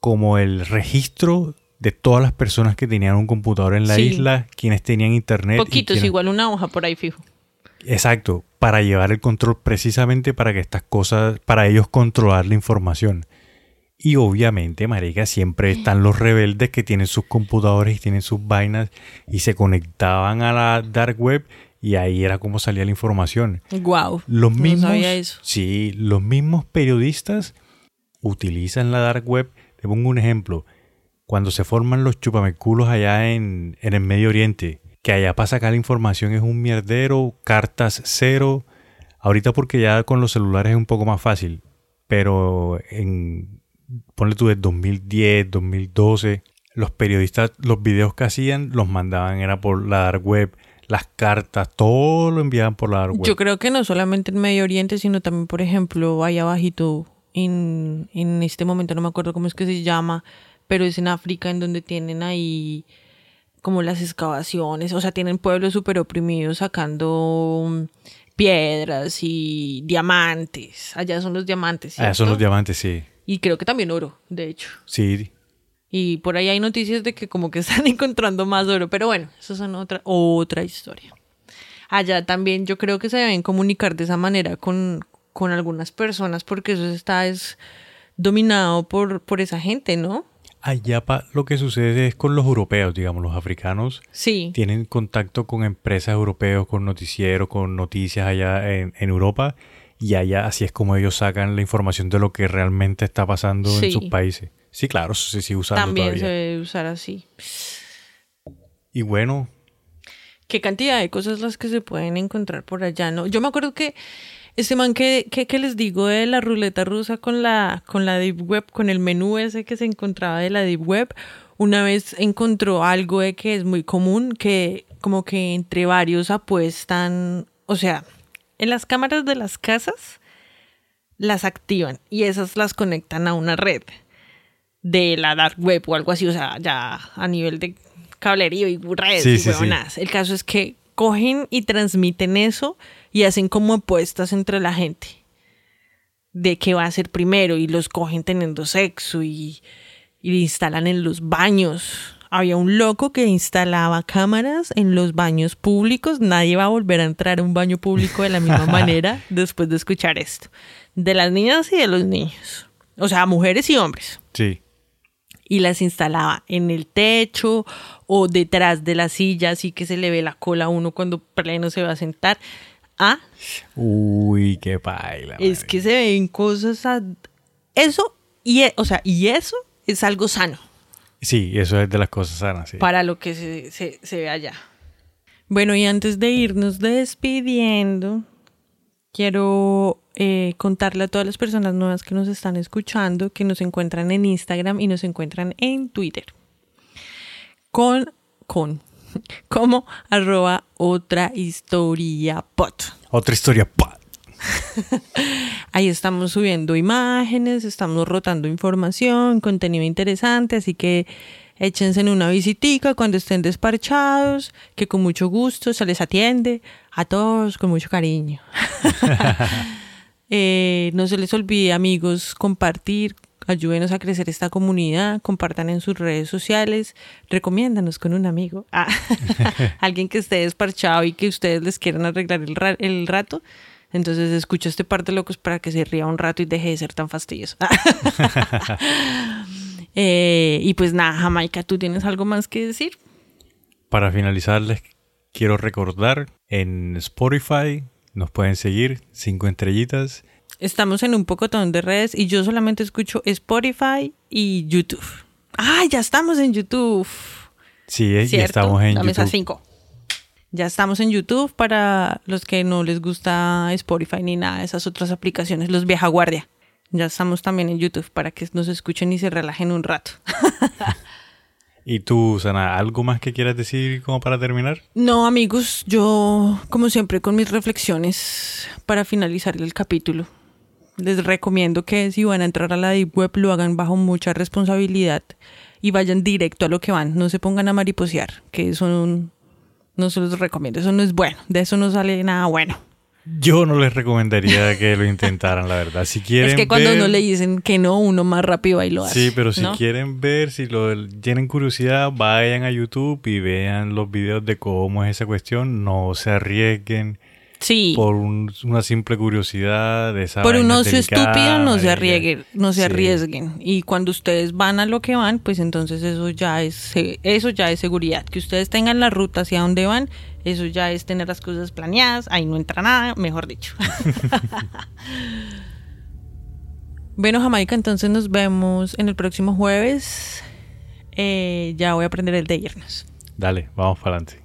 como el registro de todas las personas que tenían un computador en la Sí. isla, quienes tenían internet. Poquitos, quienes- igual una hoja por ahí fijo. Exacto, para llevar el control precisamente para que estas cosas, para ellos controlar la información. Y obviamente, marica, siempre están los rebeldes que tienen sus computadores y tienen sus vainas y se conectaban a la dark web y ahí era como salía la información. Wow. Los No mismos, sabía eso. sí, los mismos periodistas utilizan la dark web. Te pongo un ejemplo. Cuando se forman los chupameculos allá en, en el Medio Oriente, que allá para sacar la información es un mierdero, cartas cero. Ahorita porque ya con los celulares es un poco más fácil, pero en, ponle tú de 2010, 2012, los periodistas, los videos que hacían los mandaban era por la dark web, las cartas, todo lo enviaban por la dark web. Yo creo que no solamente en Medio Oriente, sino también, por ejemplo, allá abajito, en, en este momento no me acuerdo cómo es que se llama, pero es en África en donde tienen ahí como las excavaciones, o sea, tienen pueblos súper oprimidos sacando mm, piedras y diamantes. Allá son los diamantes. Ah, son los ¿cierto? diamantes, sí. Y creo que también oro, de hecho. Sí, Y por ahí hay noticias de que como que [laughs] están encontrando más oro, pero bueno, eso son otra, otra historia. Allá también yo creo que se deben comunicar de esa manera con, con algunas personas porque eso está es dominado por, por esa gente, ¿no? Allá pa- lo que sucede es con los europeos, digamos, los africanos Sí. tienen contacto con empresas europeas, con noticieros, con noticias allá en, en Europa y allá así es como ellos sacan la información de lo que realmente está pasando Sí. en sus países. Sí, claro, eso se sigue usando También se todavía. debe usar así. Y bueno, Qué cantidad de cosas las que se pueden encontrar por allá, ¿no? Yo me acuerdo que Este man que, que, que les digo de la ruleta rusa con la, con la Deep Web, con el menú ese que se encontraba de la Deep Web, una vez encontró algo de que es muy común, que como que entre varios apuestan, o sea, en las cámaras de las casas las activan y esas las conectan a una red de la dark web o algo así, o sea, ya a nivel de cablerío y redes Sí, y sí. El caso es que cogen y transmiten eso y hacen como apuestas entre la gente de qué va a ser primero y los cogen teniendo sexo y, y instalan en los baños. Había un loco que instalaba cámaras en los baños públicos. Nadie va a volver a entrar a un baño público de la misma [laughs] manera después de escuchar esto. De las niñas y de los niños. O sea, mujeres y hombres Sí. Y las instalaba en el techo o detrás de la silla, así que se le ve la cola a uno cuando pleno se va a sentar. Ah, Uy, qué paila. es madre. que se ven cosas. a- Eso, y, e- o sea, y eso es algo sano Sí, eso es de las cosas sanas, sí. para lo que se, se, se ve allá. Bueno, y antes de irnos despidiendo, quiero eh, contarle a todas las personas nuevas que nos están escuchando que nos encuentran en Instagram y nos encuentran en Twitter. Con, con, [laughs] como arroba otra historia pot. Otra historia. pa. [laughs] Ahí estamos subiendo imágenes, estamos rotando información, contenido interesante, así que échense en una visitica cuando estén desparchados, que con mucho gusto se les atiende a todos con mucho cariño. [laughs] [laughs] Eh, no se les olvide, amigos, compartir, ayúdenos a crecer esta comunidad, compartan en sus redes sociales, recomiéndanos con un amigo, Ah, [laughs] alguien que esté desparchado y que ustedes les quieran arreglar el, ra- el rato. Entonces escucha este par de locos para que se ría un rato y deje de ser tan fastidioso. Eh, y pues nada, Jamaica, ¿tú tienes algo más que decir? Para finalizar, les quiero recordar en Spotify nos pueden seguir cinco estrellitas. Estamos en un pocotón de redes y yo solamente escucho Spotify y YouTube. ¡Ah, ya estamos en YouTube! Sí, eh, y ¿Cierto? estamos en YouTube. cinco. Ya estamos en YouTube para los que no les gusta Spotify ni nada de esas otras aplicaciones, los vieja guardia. Ya estamos también en YouTube para que nos escuchen y se relajen un rato. [laughs] ¿Y tú, Sana, algo más que quieras decir como para terminar? No, amigos, yo, como siempre, con mis reflexiones para finalizar el capítulo, les recomiendo que si van a entrar a la Deep Web lo hagan bajo mucha responsabilidad y vayan directo a lo que van. No se pongan a mariposear, que eso no, no se los recomiendo. Eso no es bueno. De eso no sale nada bueno. Yo no les recomendaría que lo intentaran, la verdad. Si quieren es que cuando ver- uno le dicen que no, uno más rápido ahí lo hace. Sí, pero si ¿no? quieren ver, si lo tienen curiosidad, vayan a YouTube y vean los videos de cómo es esa cuestión. No se arriesguen Sí. por un- una simple curiosidad de esa Por un ocio estúpido no se arriesguen, no se Sí. arriesguen. Y cuando ustedes van a lo que van, pues entonces eso ya es eso ya es seguridad. Que ustedes tengan la ruta hacia donde van, eso ya es tener las cosas planeadas, ahí no entra nada, mejor dicho. [laughs] bueno, Jamaica, entonces nos vemos en el próximo jueves. Eh, ya voy a aprender el de irnos. Dale, vamos para adelante.